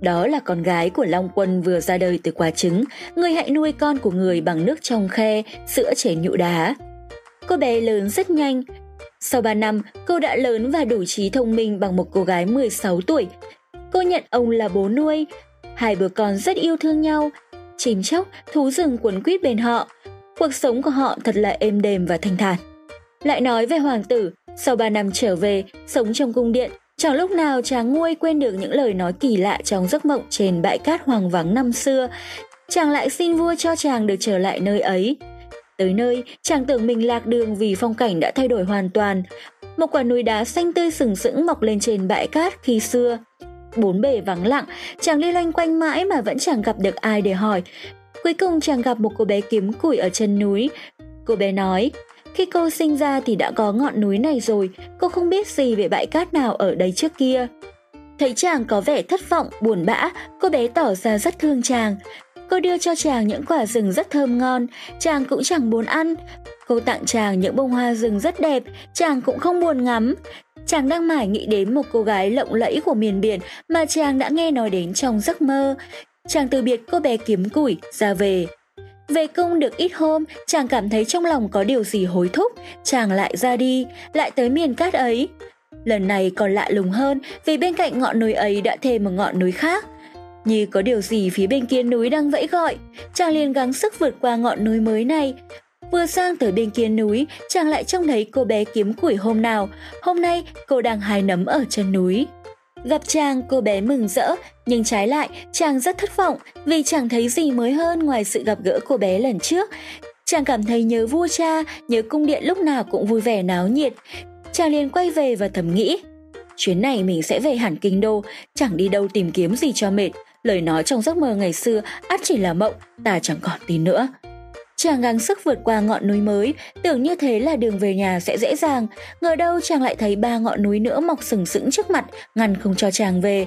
A: Đó là con gái của Long Quân vừa ra đời từ quả trứng, người hãy nuôi con của người bằng nước trong khe, sữa chảy nhũ đá. Cô bé lớn rất nhanh, sau 3 năm, cô đã lớn và đủ trí thông minh bằng một cô gái 16 tuổi. Cô nhận ông là bố nuôi. Hai bữa con rất yêu thương nhau. Chìm chóc, thú rừng quấn quýt bên họ. Cuộc sống của họ thật là êm đềm và thanh thản. Lại nói về hoàng tử, sau 3 năm trở về, sống trong cung điện, chẳng lúc nào chàng nguôi quên được những lời nói kỳ lạ trong giấc mộng trên bãi cát hoàng vắng năm xưa. Chàng lại xin vua cho chàng được trở lại nơi ấy. Tới nơi, chàng tưởng mình lạc đường vì phong cảnh đã thay đổi hoàn toàn. Một quả núi đá xanh tươi sừng sững mọc lên trên bãi cát khi xưa. Bốn bề vắng lặng, chàng đi loanh quanh mãi mà vẫn chẳng gặp được ai để hỏi. Cuối cùng chàng gặp một cô bé kiếm củi ở chân núi. Cô bé nói, khi cô sinh ra thì đã có ngọn núi này rồi, cô không biết gì về bãi cát nào ở đây trước kia. Thấy chàng có vẻ thất vọng, buồn bã, cô bé tỏ ra rất thương chàng. Cô đưa cho chàng những quả rừng rất thơm ngon, chàng cũng chẳng muốn ăn. Cô tặng chàng những bông hoa rừng rất đẹp, chàng cũng không buồn ngắm. Chàng đang mải nghĩ đến một cô gái lộng lẫy của miền biển mà chàng đã nghe nói đến trong giấc mơ. Chàng từ biệt cô bé kiếm củi, ra về. Về cung được ít hôm, chàng cảm thấy trong lòng có điều gì hối thúc, chàng lại ra đi, lại tới miền cát ấy. Lần này còn lạ lùng hơn vì bên cạnh ngọn núi ấy đã thêm một ngọn núi khác. Như có điều gì phía bên kia núi đang vẫy gọi, chàng liền gắng sức vượt qua ngọn núi mới này. Vừa sang tới bên kia núi, chàng lại trông thấy cô bé kiếm củi hôm nào. Hôm nay, cô đang hái nấm ở chân núi. Gặp chàng, cô bé mừng rỡ, nhưng trái lại, chàng rất thất vọng vì chẳng thấy gì mới hơn ngoài sự gặp gỡ cô bé lần trước. Chàng cảm thấy nhớ vua cha, nhớ cung điện lúc nào cũng vui vẻ náo nhiệt. Chàng liền quay về và thầm nghĩ, chuyến này mình sẽ về hẳn kinh đô, chẳng đi đâu tìm kiếm gì cho mệt. Lời nói trong giấc mơ ngày xưa ắt chỉ là mộng, ta chẳng còn tin nữa. Chàng gắng sức vượt qua ngọn núi mới, tưởng như thế là đường về nhà sẽ dễ dàng. Ngờ đâu chàng lại thấy ba ngọn núi nữa mọc sừng sững trước mặt, ngăn không cho chàng về.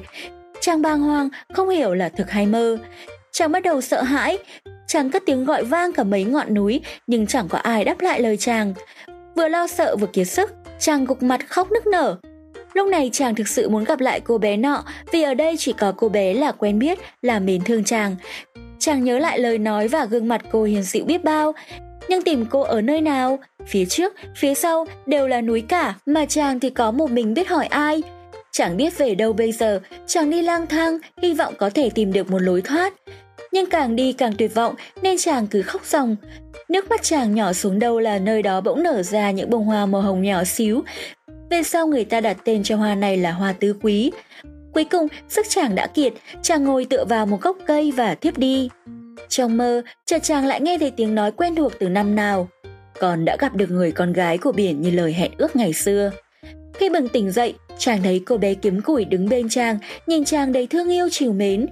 A: Chàng bàng hoàng, không hiểu là thực hay mơ. Chàng bắt đầu sợ hãi, chàng cất tiếng gọi vang cả mấy ngọn núi, nhưng chẳng có ai đáp lại lời chàng. Vừa lo sợ vừa kiệt sức, chàng gục mặt khóc nức nở. Lúc này chàng thực sự muốn gặp lại cô bé nọ vì ở đây chỉ có cô bé là quen biết, là mến thương chàng. Chàng nhớ lại lời nói và gương mặt cô hiền dịu biết bao. Nhưng tìm cô ở nơi nào? Phía trước, phía sau đều là núi cả, mà chàng thì có một mình biết hỏi ai. Chẳng biết về đâu bây giờ, chàng đi lang thang, hy vọng có thể tìm được một lối thoát. Nhưng càng đi càng tuyệt vọng nên chàng cứ khóc ròng. Nước mắt chàng nhỏ xuống đâu là nơi đó bỗng nở ra những bông hoa màu hồng nhỏ xíu. Về sau người ta đặt tên cho hoa này là hoa tứ quý. Cuối cùng, sức chàng đã kiệt, chàng ngồi tựa vào một gốc cây và thiếp đi. Trong mơ, chợt chàng lại nghe thấy tiếng nói quen thuộc từ năm nào. Còn đã gặp được người con gái của biển như lời hẹn ước ngày xưa. Khi bừng tỉnh dậy, chàng thấy cô bé kiếm củi đứng bên chàng, nhìn chàng đầy thương yêu chiều mến.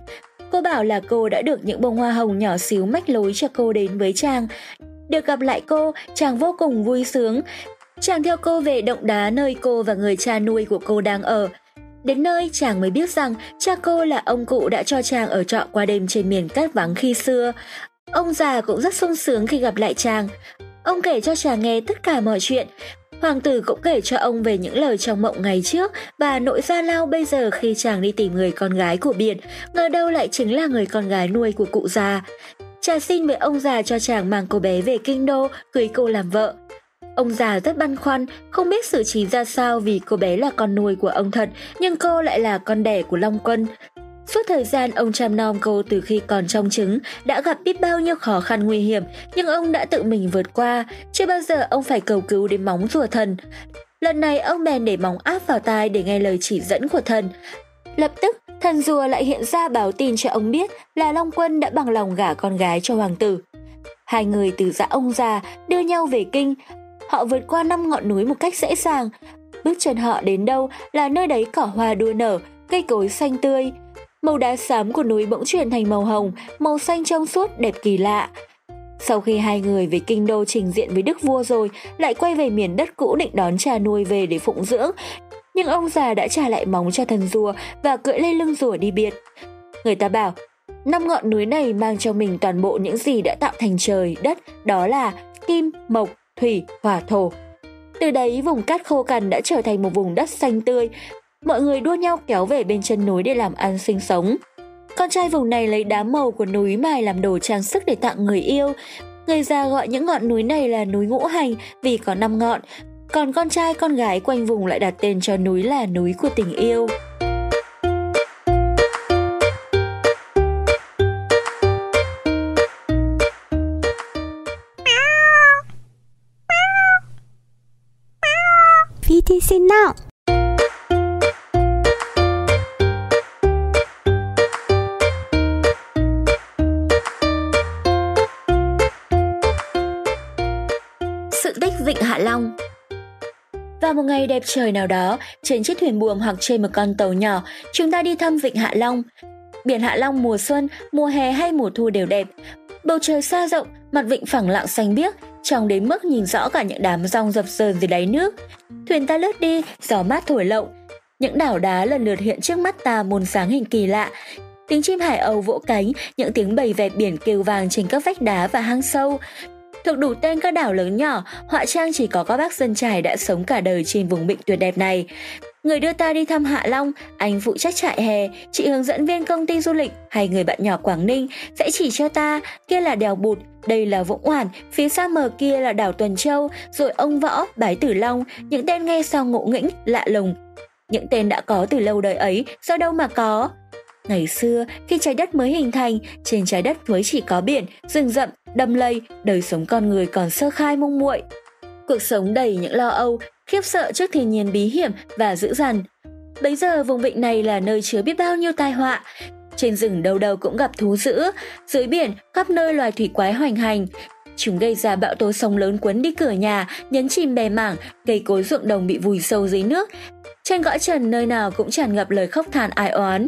A: Cô bảo là cô đã được những bông hoa hồng nhỏ xíu mách lối cho cô đến với chàng. Được gặp lại cô, chàng vô cùng vui sướng. Chàng theo cô về động đá nơi cô và người cha nuôi của cô đang ở. Đến nơi chàng mới biết rằng cha cô là ông cụ đã cho chàng ở trọ qua đêm trên miền cát vắng khi xưa. Ông già cũng rất sung sướng khi gặp lại chàng. Ông kể cho chàng nghe tất cả mọi chuyện. Hoàng tử cũng kể cho ông về những lời trong mộng ngày trước và nội gia lao bây giờ khi chàng đi tìm người con gái của biển, ngờ đâu lại chính là người con gái nuôi của cụ già. Cha xin với ông già cho chàng mang cô bé về kinh đô, cưới cô làm vợ. Ông già rất băn khoăn, không biết xử trí ra sao vì cô bé là con nuôi của ông thật, nhưng cô lại là con đẻ của Long Quân. Suốt thời gian ông chăm nom cô từ khi còn trong trứng, đã gặp biết bao nhiêu khó khăn nguy hiểm, nhưng ông đã tự mình vượt qua, chưa bao giờ ông phải cầu cứu đến móng rùa thần. Lần này ông bèn để móng áp vào tai để nghe lời chỉ dẫn của thần. Lập tức, thần rùa lại hiện ra báo tin cho ông biết là Long Quân đã bằng lòng gả con gái cho hoàng tử. Hai người từ dã ông già đưa nhau về kinh, họ vượt qua năm ngọn núi một cách dễ dàng. Bước chân họ đến đâu là nơi đấy cỏ hoa đua nở, cây cối xanh tươi. Màu đá xám của núi bỗng chuyển thành màu hồng, màu xanh trong suốt đẹp kỳ lạ. Sau khi hai người về kinh đô trình diện với đức vua rồi, lại quay về miền đất cũ định đón cha nuôi về để phụng dưỡng. Nhưng ông già đã trả lại móng cho thần rùa và cưỡi lên lưng rùa đi biệt. Người ta bảo, năm ngọn núi này mang cho mình toàn bộ những gì đã tạo thành trời, đất, đó là kim, mộc, thủy, hỏa thổ. Từ đấy vùng cát khô cằn đã trở thành một vùng đất xanh tươi, mọi người đua nhau kéo về bên chân núi để làm ăn sinh sống. Con trai vùng này lấy đá màu của núi mài làm đồ trang sức để tặng người yêu. Người già gọi những ngọn núi này là núi ngũ hành vì có 5 ngọn, còn con trai con gái quanh vùng lại đặt tên cho núi là núi của tình yêu.
B: Xin nào
A: Sự tích Vịnh Hạ Long vào một ngày đẹp trời nào đó, trên chiếc thuyền buồm hoặc trên một con tàu nhỏ, chúng ta đi thăm Vịnh Hạ Long. Biển Hạ Long mùa xuân, mùa hè hay mùa thu đều đẹp. Bầu trời xa rộng, mặt vịnh phẳng lặng xanh biếc, trong đến mức nhìn rõ cả những đám rong dập dờn dưới đáy nước. Thuyền ta lướt đi, gió mát thổi lộng. Những đảo đá lần lượt hiện trước mắt ta muôn sáng hình kỳ lạ. Tiếng chim hải âu vỗ cánh, những tiếng bầy vẹt biển kêu vàng trên các vách đá và hang sâu. Thuộc đủ tên các đảo lớn nhỏ, họa trang chỉ có các bác dân trải đã sống cả đời trên vùng bịnh tuyệt đẹp này. Người đưa ta đi thăm Hạ Long, anh phụ trách trại hè, chị hướng dẫn viên công ty du lịch hay người bạn nhỏ Quảng Ninh sẽ chỉ cho ta kia là đèo Bụt, đây là Vũng Oản, phía xa mờ kia là đảo Tuần Châu, rồi ông Võ, Bái Tử Long, những tên nghe sao ngộ nghĩnh, lạ lùng. Những tên đã có từ lâu đời ấy, do đâu mà có? Ngày xưa, khi trái đất mới hình thành, trên trái đất mới chỉ có biển, rừng rậm, đầm lầy, đời sống con người còn sơ khai mông muội. Cuộc sống đầy những lo âu, khiếp sợ trước thiên nhiên bí hiểm và dữ dằn. Bấy giờ vùng vịnh này là nơi chứa biết bao nhiêu tai họa. Trên rừng đâu đâu cũng gặp thú dữ, dưới biển khắp nơi loài thủy quái hoành hành. Chúng gây ra bão tố sóng lớn cuốn đi cửa nhà, nhấn chìm bè mảng, cây cối ruộng đồng bị vùi sâu dưới nước. Trên cõi trần nơi nào cũng tràn ngập lời khóc than ai oán.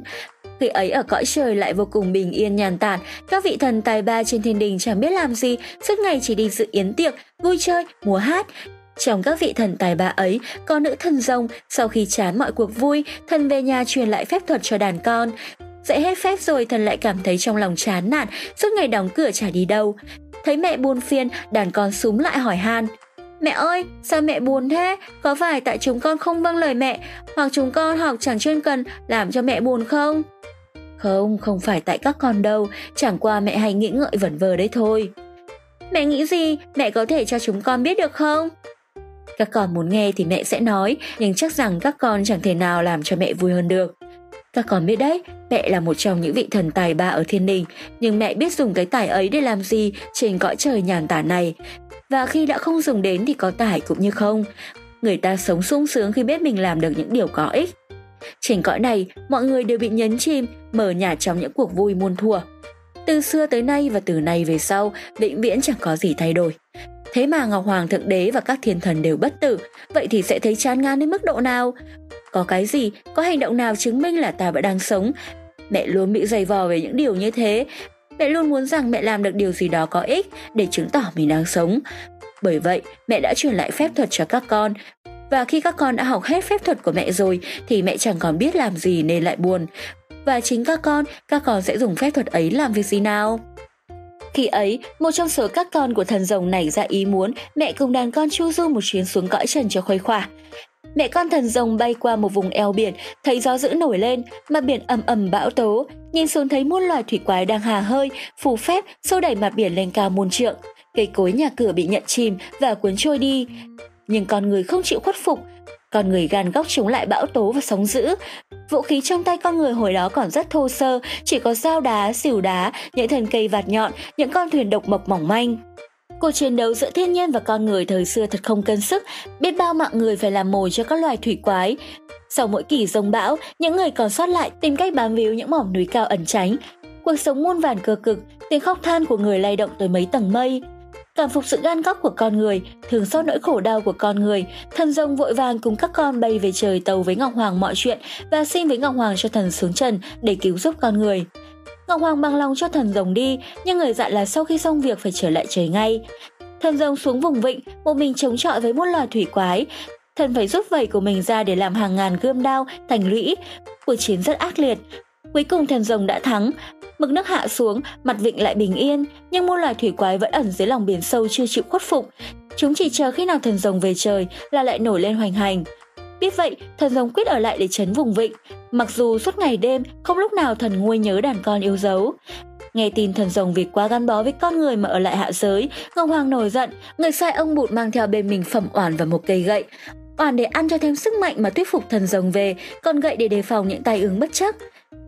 A: Khi ấy ở cõi trời lại vô cùng bình yên nhàn tản, các vị thần tài ba trên thiên đình chẳng biết làm gì, suốt ngày chỉ đi dự yến tiệc, vui chơi, múa hát, trong các vị thần tài ba ấy, có nữ thần rồng, sau khi chán mọi cuộc vui, thần về nhà truyền lại phép thuật cho đàn con. Dạy hết phép rồi thần lại cảm thấy trong lòng chán nản, suốt ngày đóng cửa chả đi đâu. Thấy mẹ buồn phiền, đàn con súng lại hỏi han. Mẹ ơi, sao mẹ buồn thế? Có phải tại chúng con không vâng lời mẹ, hoặc chúng con học chẳng chuyên cần làm cho mẹ buồn không? Không, không phải tại các con đâu, chẳng qua mẹ hay nghĩ ngợi vẩn vơ đấy thôi. Mẹ nghĩ gì, mẹ có thể cho chúng con biết được không? Các con muốn nghe thì mẹ sẽ nói, nhưng chắc rằng các con chẳng thể nào làm cho mẹ vui hơn được. Các con biết đấy, mẹ là một trong những vị thần tài ba ở thiên đình, nhưng mẹ biết dùng cái tài ấy để làm gì trên cõi trời nhàn tả này. Và khi đã không dùng đến thì có tài cũng như không. Người ta sống sung sướng khi biết mình làm được những điều có ích. Trên cõi này, mọi người đều bị nhấn chìm, mở nhà trong những cuộc vui muôn thuở. Từ xưa tới nay và từ nay về sau, vĩnh viễn chẳng có gì thay đổi. Thế mà Ngọc Hoàng Thượng Đế và các thiên thần đều bất tử, vậy thì sẽ thấy chán ngán đến mức độ nào? Có cái gì, có hành động nào chứng minh là ta vẫn đang sống? Mẹ luôn bị dày vò về những điều như thế. Mẹ luôn muốn rằng mẹ làm được điều gì đó có ích để chứng tỏ mình đang sống. Bởi vậy, mẹ đã truyền lại phép thuật cho các con. Và khi các con đã học hết phép thuật của mẹ rồi thì mẹ chẳng còn biết làm gì nên lại buồn. Và chính các con, các con sẽ dùng phép thuật ấy làm việc gì nào? Khi ấy, một trong số các con của thần rồng nảy ra ý muốn mẹ cùng đàn con chu du một chuyến xuống cõi trần cho khuây khỏa. Mẹ con thần rồng bay qua một vùng eo biển, thấy gió dữ nổi lên, mặt biển ầm ầm bão tố, nhìn xuống thấy muôn loài thủy quái đang hà hơi, phù phép xô đẩy mặt biển lên cao muôn trượng. Cây cối nhà cửa bị nhận chìm và cuốn trôi đi. Nhưng con người không chịu khuất phục, con người gan góc chống lại bão tố và sóng dữ. Vũ khí trong tay con người hồi đó còn rất thô sơ, chỉ có dao đá, xỉu đá, những thân cây vạt nhọn, những con thuyền độc mộc mỏng manh. Cuộc chiến đấu giữa thiên nhiên và con người thời xưa thật không cân sức, biết bao mạng người phải làm mồi cho các loài thủy quái. Sau mỗi kỳ rông bão, những người còn sót lại tìm cách bám víu những mỏm núi cao ẩn tránh. Cuộc sống muôn vàn cơ cực, tiếng khóc than của người lay động tới mấy tầng mây. Cảm phục sự gan góc của con người, thường xót nỗi khổ đau của con người, thần rồng vội vàng cùng các con bay về trời tàu với Ngọc Hoàng mọi chuyện và xin với Ngọc Hoàng cho thần xuống trần để cứu giúp con người. Ngọc Hoàng bằng lòng cho thần rồng đi, nhưng người dặn là sau khi xong việc phải trở lại trời ngay. Thần rồng xuống vùng vịnh, một mình chống chọi với một loài thủy quái. Thần phải rút vẩy của mình ra để làm hàng ngàn gươm đao thành lũy. Cuộc chiến rất ác liệt. Cuối cùng thần rồng đã thắng, Mực nước hạ xuống, mặt vịnh lại bình yên, nhưng muôn loài thủy quái vẫn ẩn dưới lòng biển sâu chưa chịu khuất phục. Chúng chỉ chờ khi nào thần rồng về trời là lại nổi lên hoành hành. Biết vậy, thần rồng quyết ở lại để chấn vùng vịnh, mặc dù suốt ngày đêm không lúc nào thần nguôi nhớ đàn con yêu dấu. Nghe tin thần rồng vì quá gắn bó với con người mà ở lại hạ giới, Ngọc Hoàng nổi giận, người sai ông bụt mang theo bên mình phẩm oản và một cây gậy. Oản để ăn cho thêm sức mạnh mà thuyết phục thần rồng về, còn gậy để đề phòng những tai ứng bất chắc.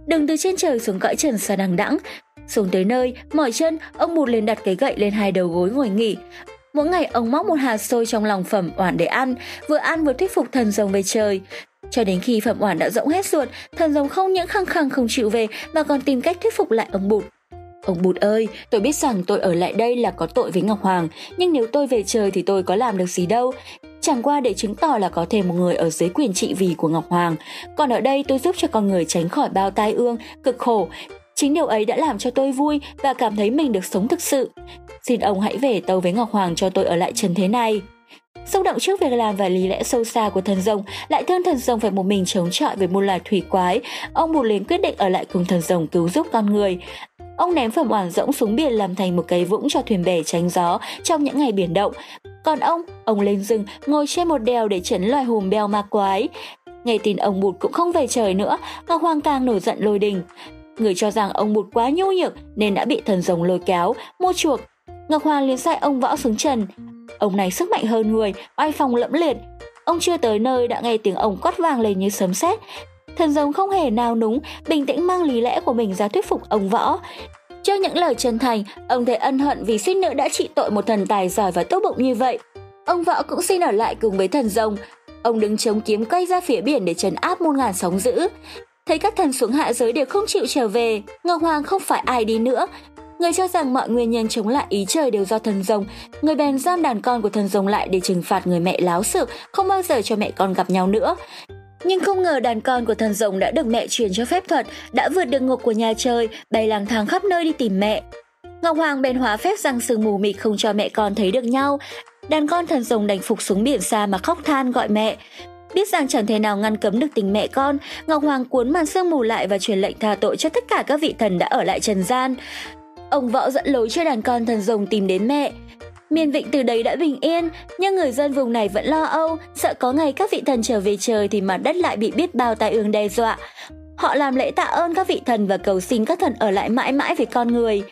A: Đừng từ trên trời xuống cõi trần xa đằng đẵng. Xuống tới nơi, mỏi chân, ông bụt liền đặt cái gậy lên hai đầu gối ngồi nghỉ. Mỗi ngày ông móc một hạt xôi trong lòng phẩm oản để ăn, vừa ăn vừa thuyết phục thần rồng về trời. Cho đến khi phẩm oản đã rỗng hết ruột, thần rồng không những khăng khăng không chịu về mà còn tìm cách thuyết phục lại ông bụt. Ông Bụt ơi, tôi biết rằng tôi ở lại đây là có tội với Ngọc Hoàng, nhưng nếu tôi về trời thì tôi có làm được gì đâu. Chẳng qua để chứng tỏ là có thêm một người ở dưới quyền trị vì của Ngọc Hoàng. Còn ở đây tôi giúp cho con người tránh khỏi bao tai ương, cực khổ. Chính điều ấy đã làm cho tôi vui và cảm thấy mình được sống thực sự. Xin ông hãy về tâu với Ngọc Hoàng cho tôi ở lại trần thế này. Xúc động trước việc làm và lý lẽ sâu xa của thần rồng, lại thương thần rồng phải một mình chống chọi với một loài thủy quái, ông Bù Lính quyết định ở lại cùng thần rồng cứu giúp con người. Ông ném phẩm oản rỗng xuống biển làm thành một cái vũng cho thuyền bè tránh gió trong những ngày biển động. Còn ông, ông lên rừng ngồi trên một đèo để chấn loài hùm beo ma quái. Nghe tin ông Bụt cũng không về trời nữa, Ngọc Hoàng càng nổi giận lôi đình. Người cho rằng ông Bụt quá nhu nhược nên đã bị thần rồng lôi kéo, mua chuộc. Ngọc Hoàng liền sai ông võ xuống trần. Ông này sức mạnh hơn người, oai phong lẫm liệt. Ông chưa tới nơi đã nghe tiếng ông quát vang lên như sấm sét, Thần rồng không hề nào núng, bình tĩnh mang lý lẽ của mình ra thuyết phục ông võ. Trước những lời chân thành, ông thấy ân hận vì suýt nữa đã trị tội một thần tài giỏi và tốt bụng như vậy. Ông võ cũng xin ở lại cùng với thần rồng. Ông đứng chống kiếm quay ra phía biển để trấn áp muôn ngàn sóng dữ. Thấy các thần xuống hạ giới đều không chịu trở về, Ngọc Hoàng không phải ai đi nữa. Người cho rằng mọi nguyên nhân chống lại ý trời đều do thần rồng, người bèn giam đàn con của thần rồng lại để trừng phạt người mẹ láo xược, không bao giờ cho mẹ con gặp nhau nữa. Nhưng không ngờ đàn con của thần rồng đã được mẹ truyền cho phép thuật, đã vượt được ngục của nhà trời, bay lang thang khắp nơi đi tìm mẹ. Ngọc Hoàng bèn hóa phép rằng sương mù mịt không cho mẹ con thấy được nhau. Đàn con thần rồng đành phục xuống biển xa mà khóc than gọi mẹ. Biết rằng chẳng thể nào ngăn cấm được tình mẹ con, Ngọc Hoàng cuốn màn sương mù lại và truyền lệnh tha tội cho tất cả các vị thần đã ở lại trần gian. Ông võ dẫn lối cho đàn con thần rồng tìm đến mẹ. Miền Vịnh từ đấy đã bình yên, nhưng người dân vùng này vẫn lo âu, sợ có ngày các vị thần trở về trời thì mặt đất lại bị biết bao tai ương đe dọa. Họ làm lễ tạ ơn các vị thần và cầu xin các thần ở lại mãi mãi với con người.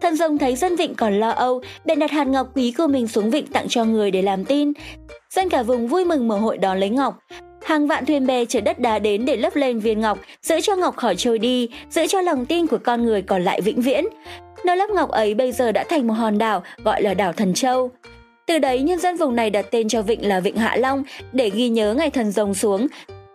A: Thần rồng thấy dân vịnh còn lo âu, bèn đặt hạt ngọc quý của mình xuống vịnh tặng cho người để làm tin. Dân cả vùng vui mừng mở hội đón lấy ngọc. Hàng vạn thuyền bè chở đất đá đến để lấp lên viên ngọc, giữ cho ngọc khỏi trôi đi, giữ cho lòng tin của con người còn lại vĩnh viễn. Nơi lớp ngọc ấy bây giờ đã thành một hòn đảo gọi là đảo Thần Châu. Từ đấy nhân dân vùng này đặt tên cho vịnh là Vịnh Hạ Long để ghi nhớ ngày thần rồng xuống.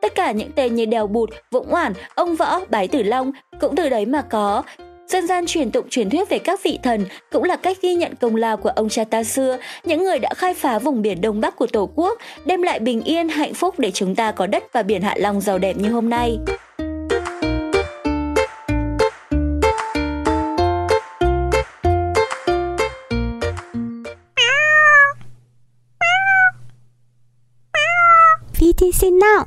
A: Tất cả những tên như Đèo Bụt, Vũng Oản, Ông Võ, Bái Tử Long cũng từ đấy mà có. Dân gian truyền tụng truyền thuyết về các vị thần cũng là cách ghi nhận công lao của ông cha ta xưa, những người đã khai phá vùng biển Đông Bắc của Tổ quốc, đem lại bình yên, hạnh phúc để chúng ta có đất và biển Hạ Long giàu đẹp như hôm nay.
B: VTC Now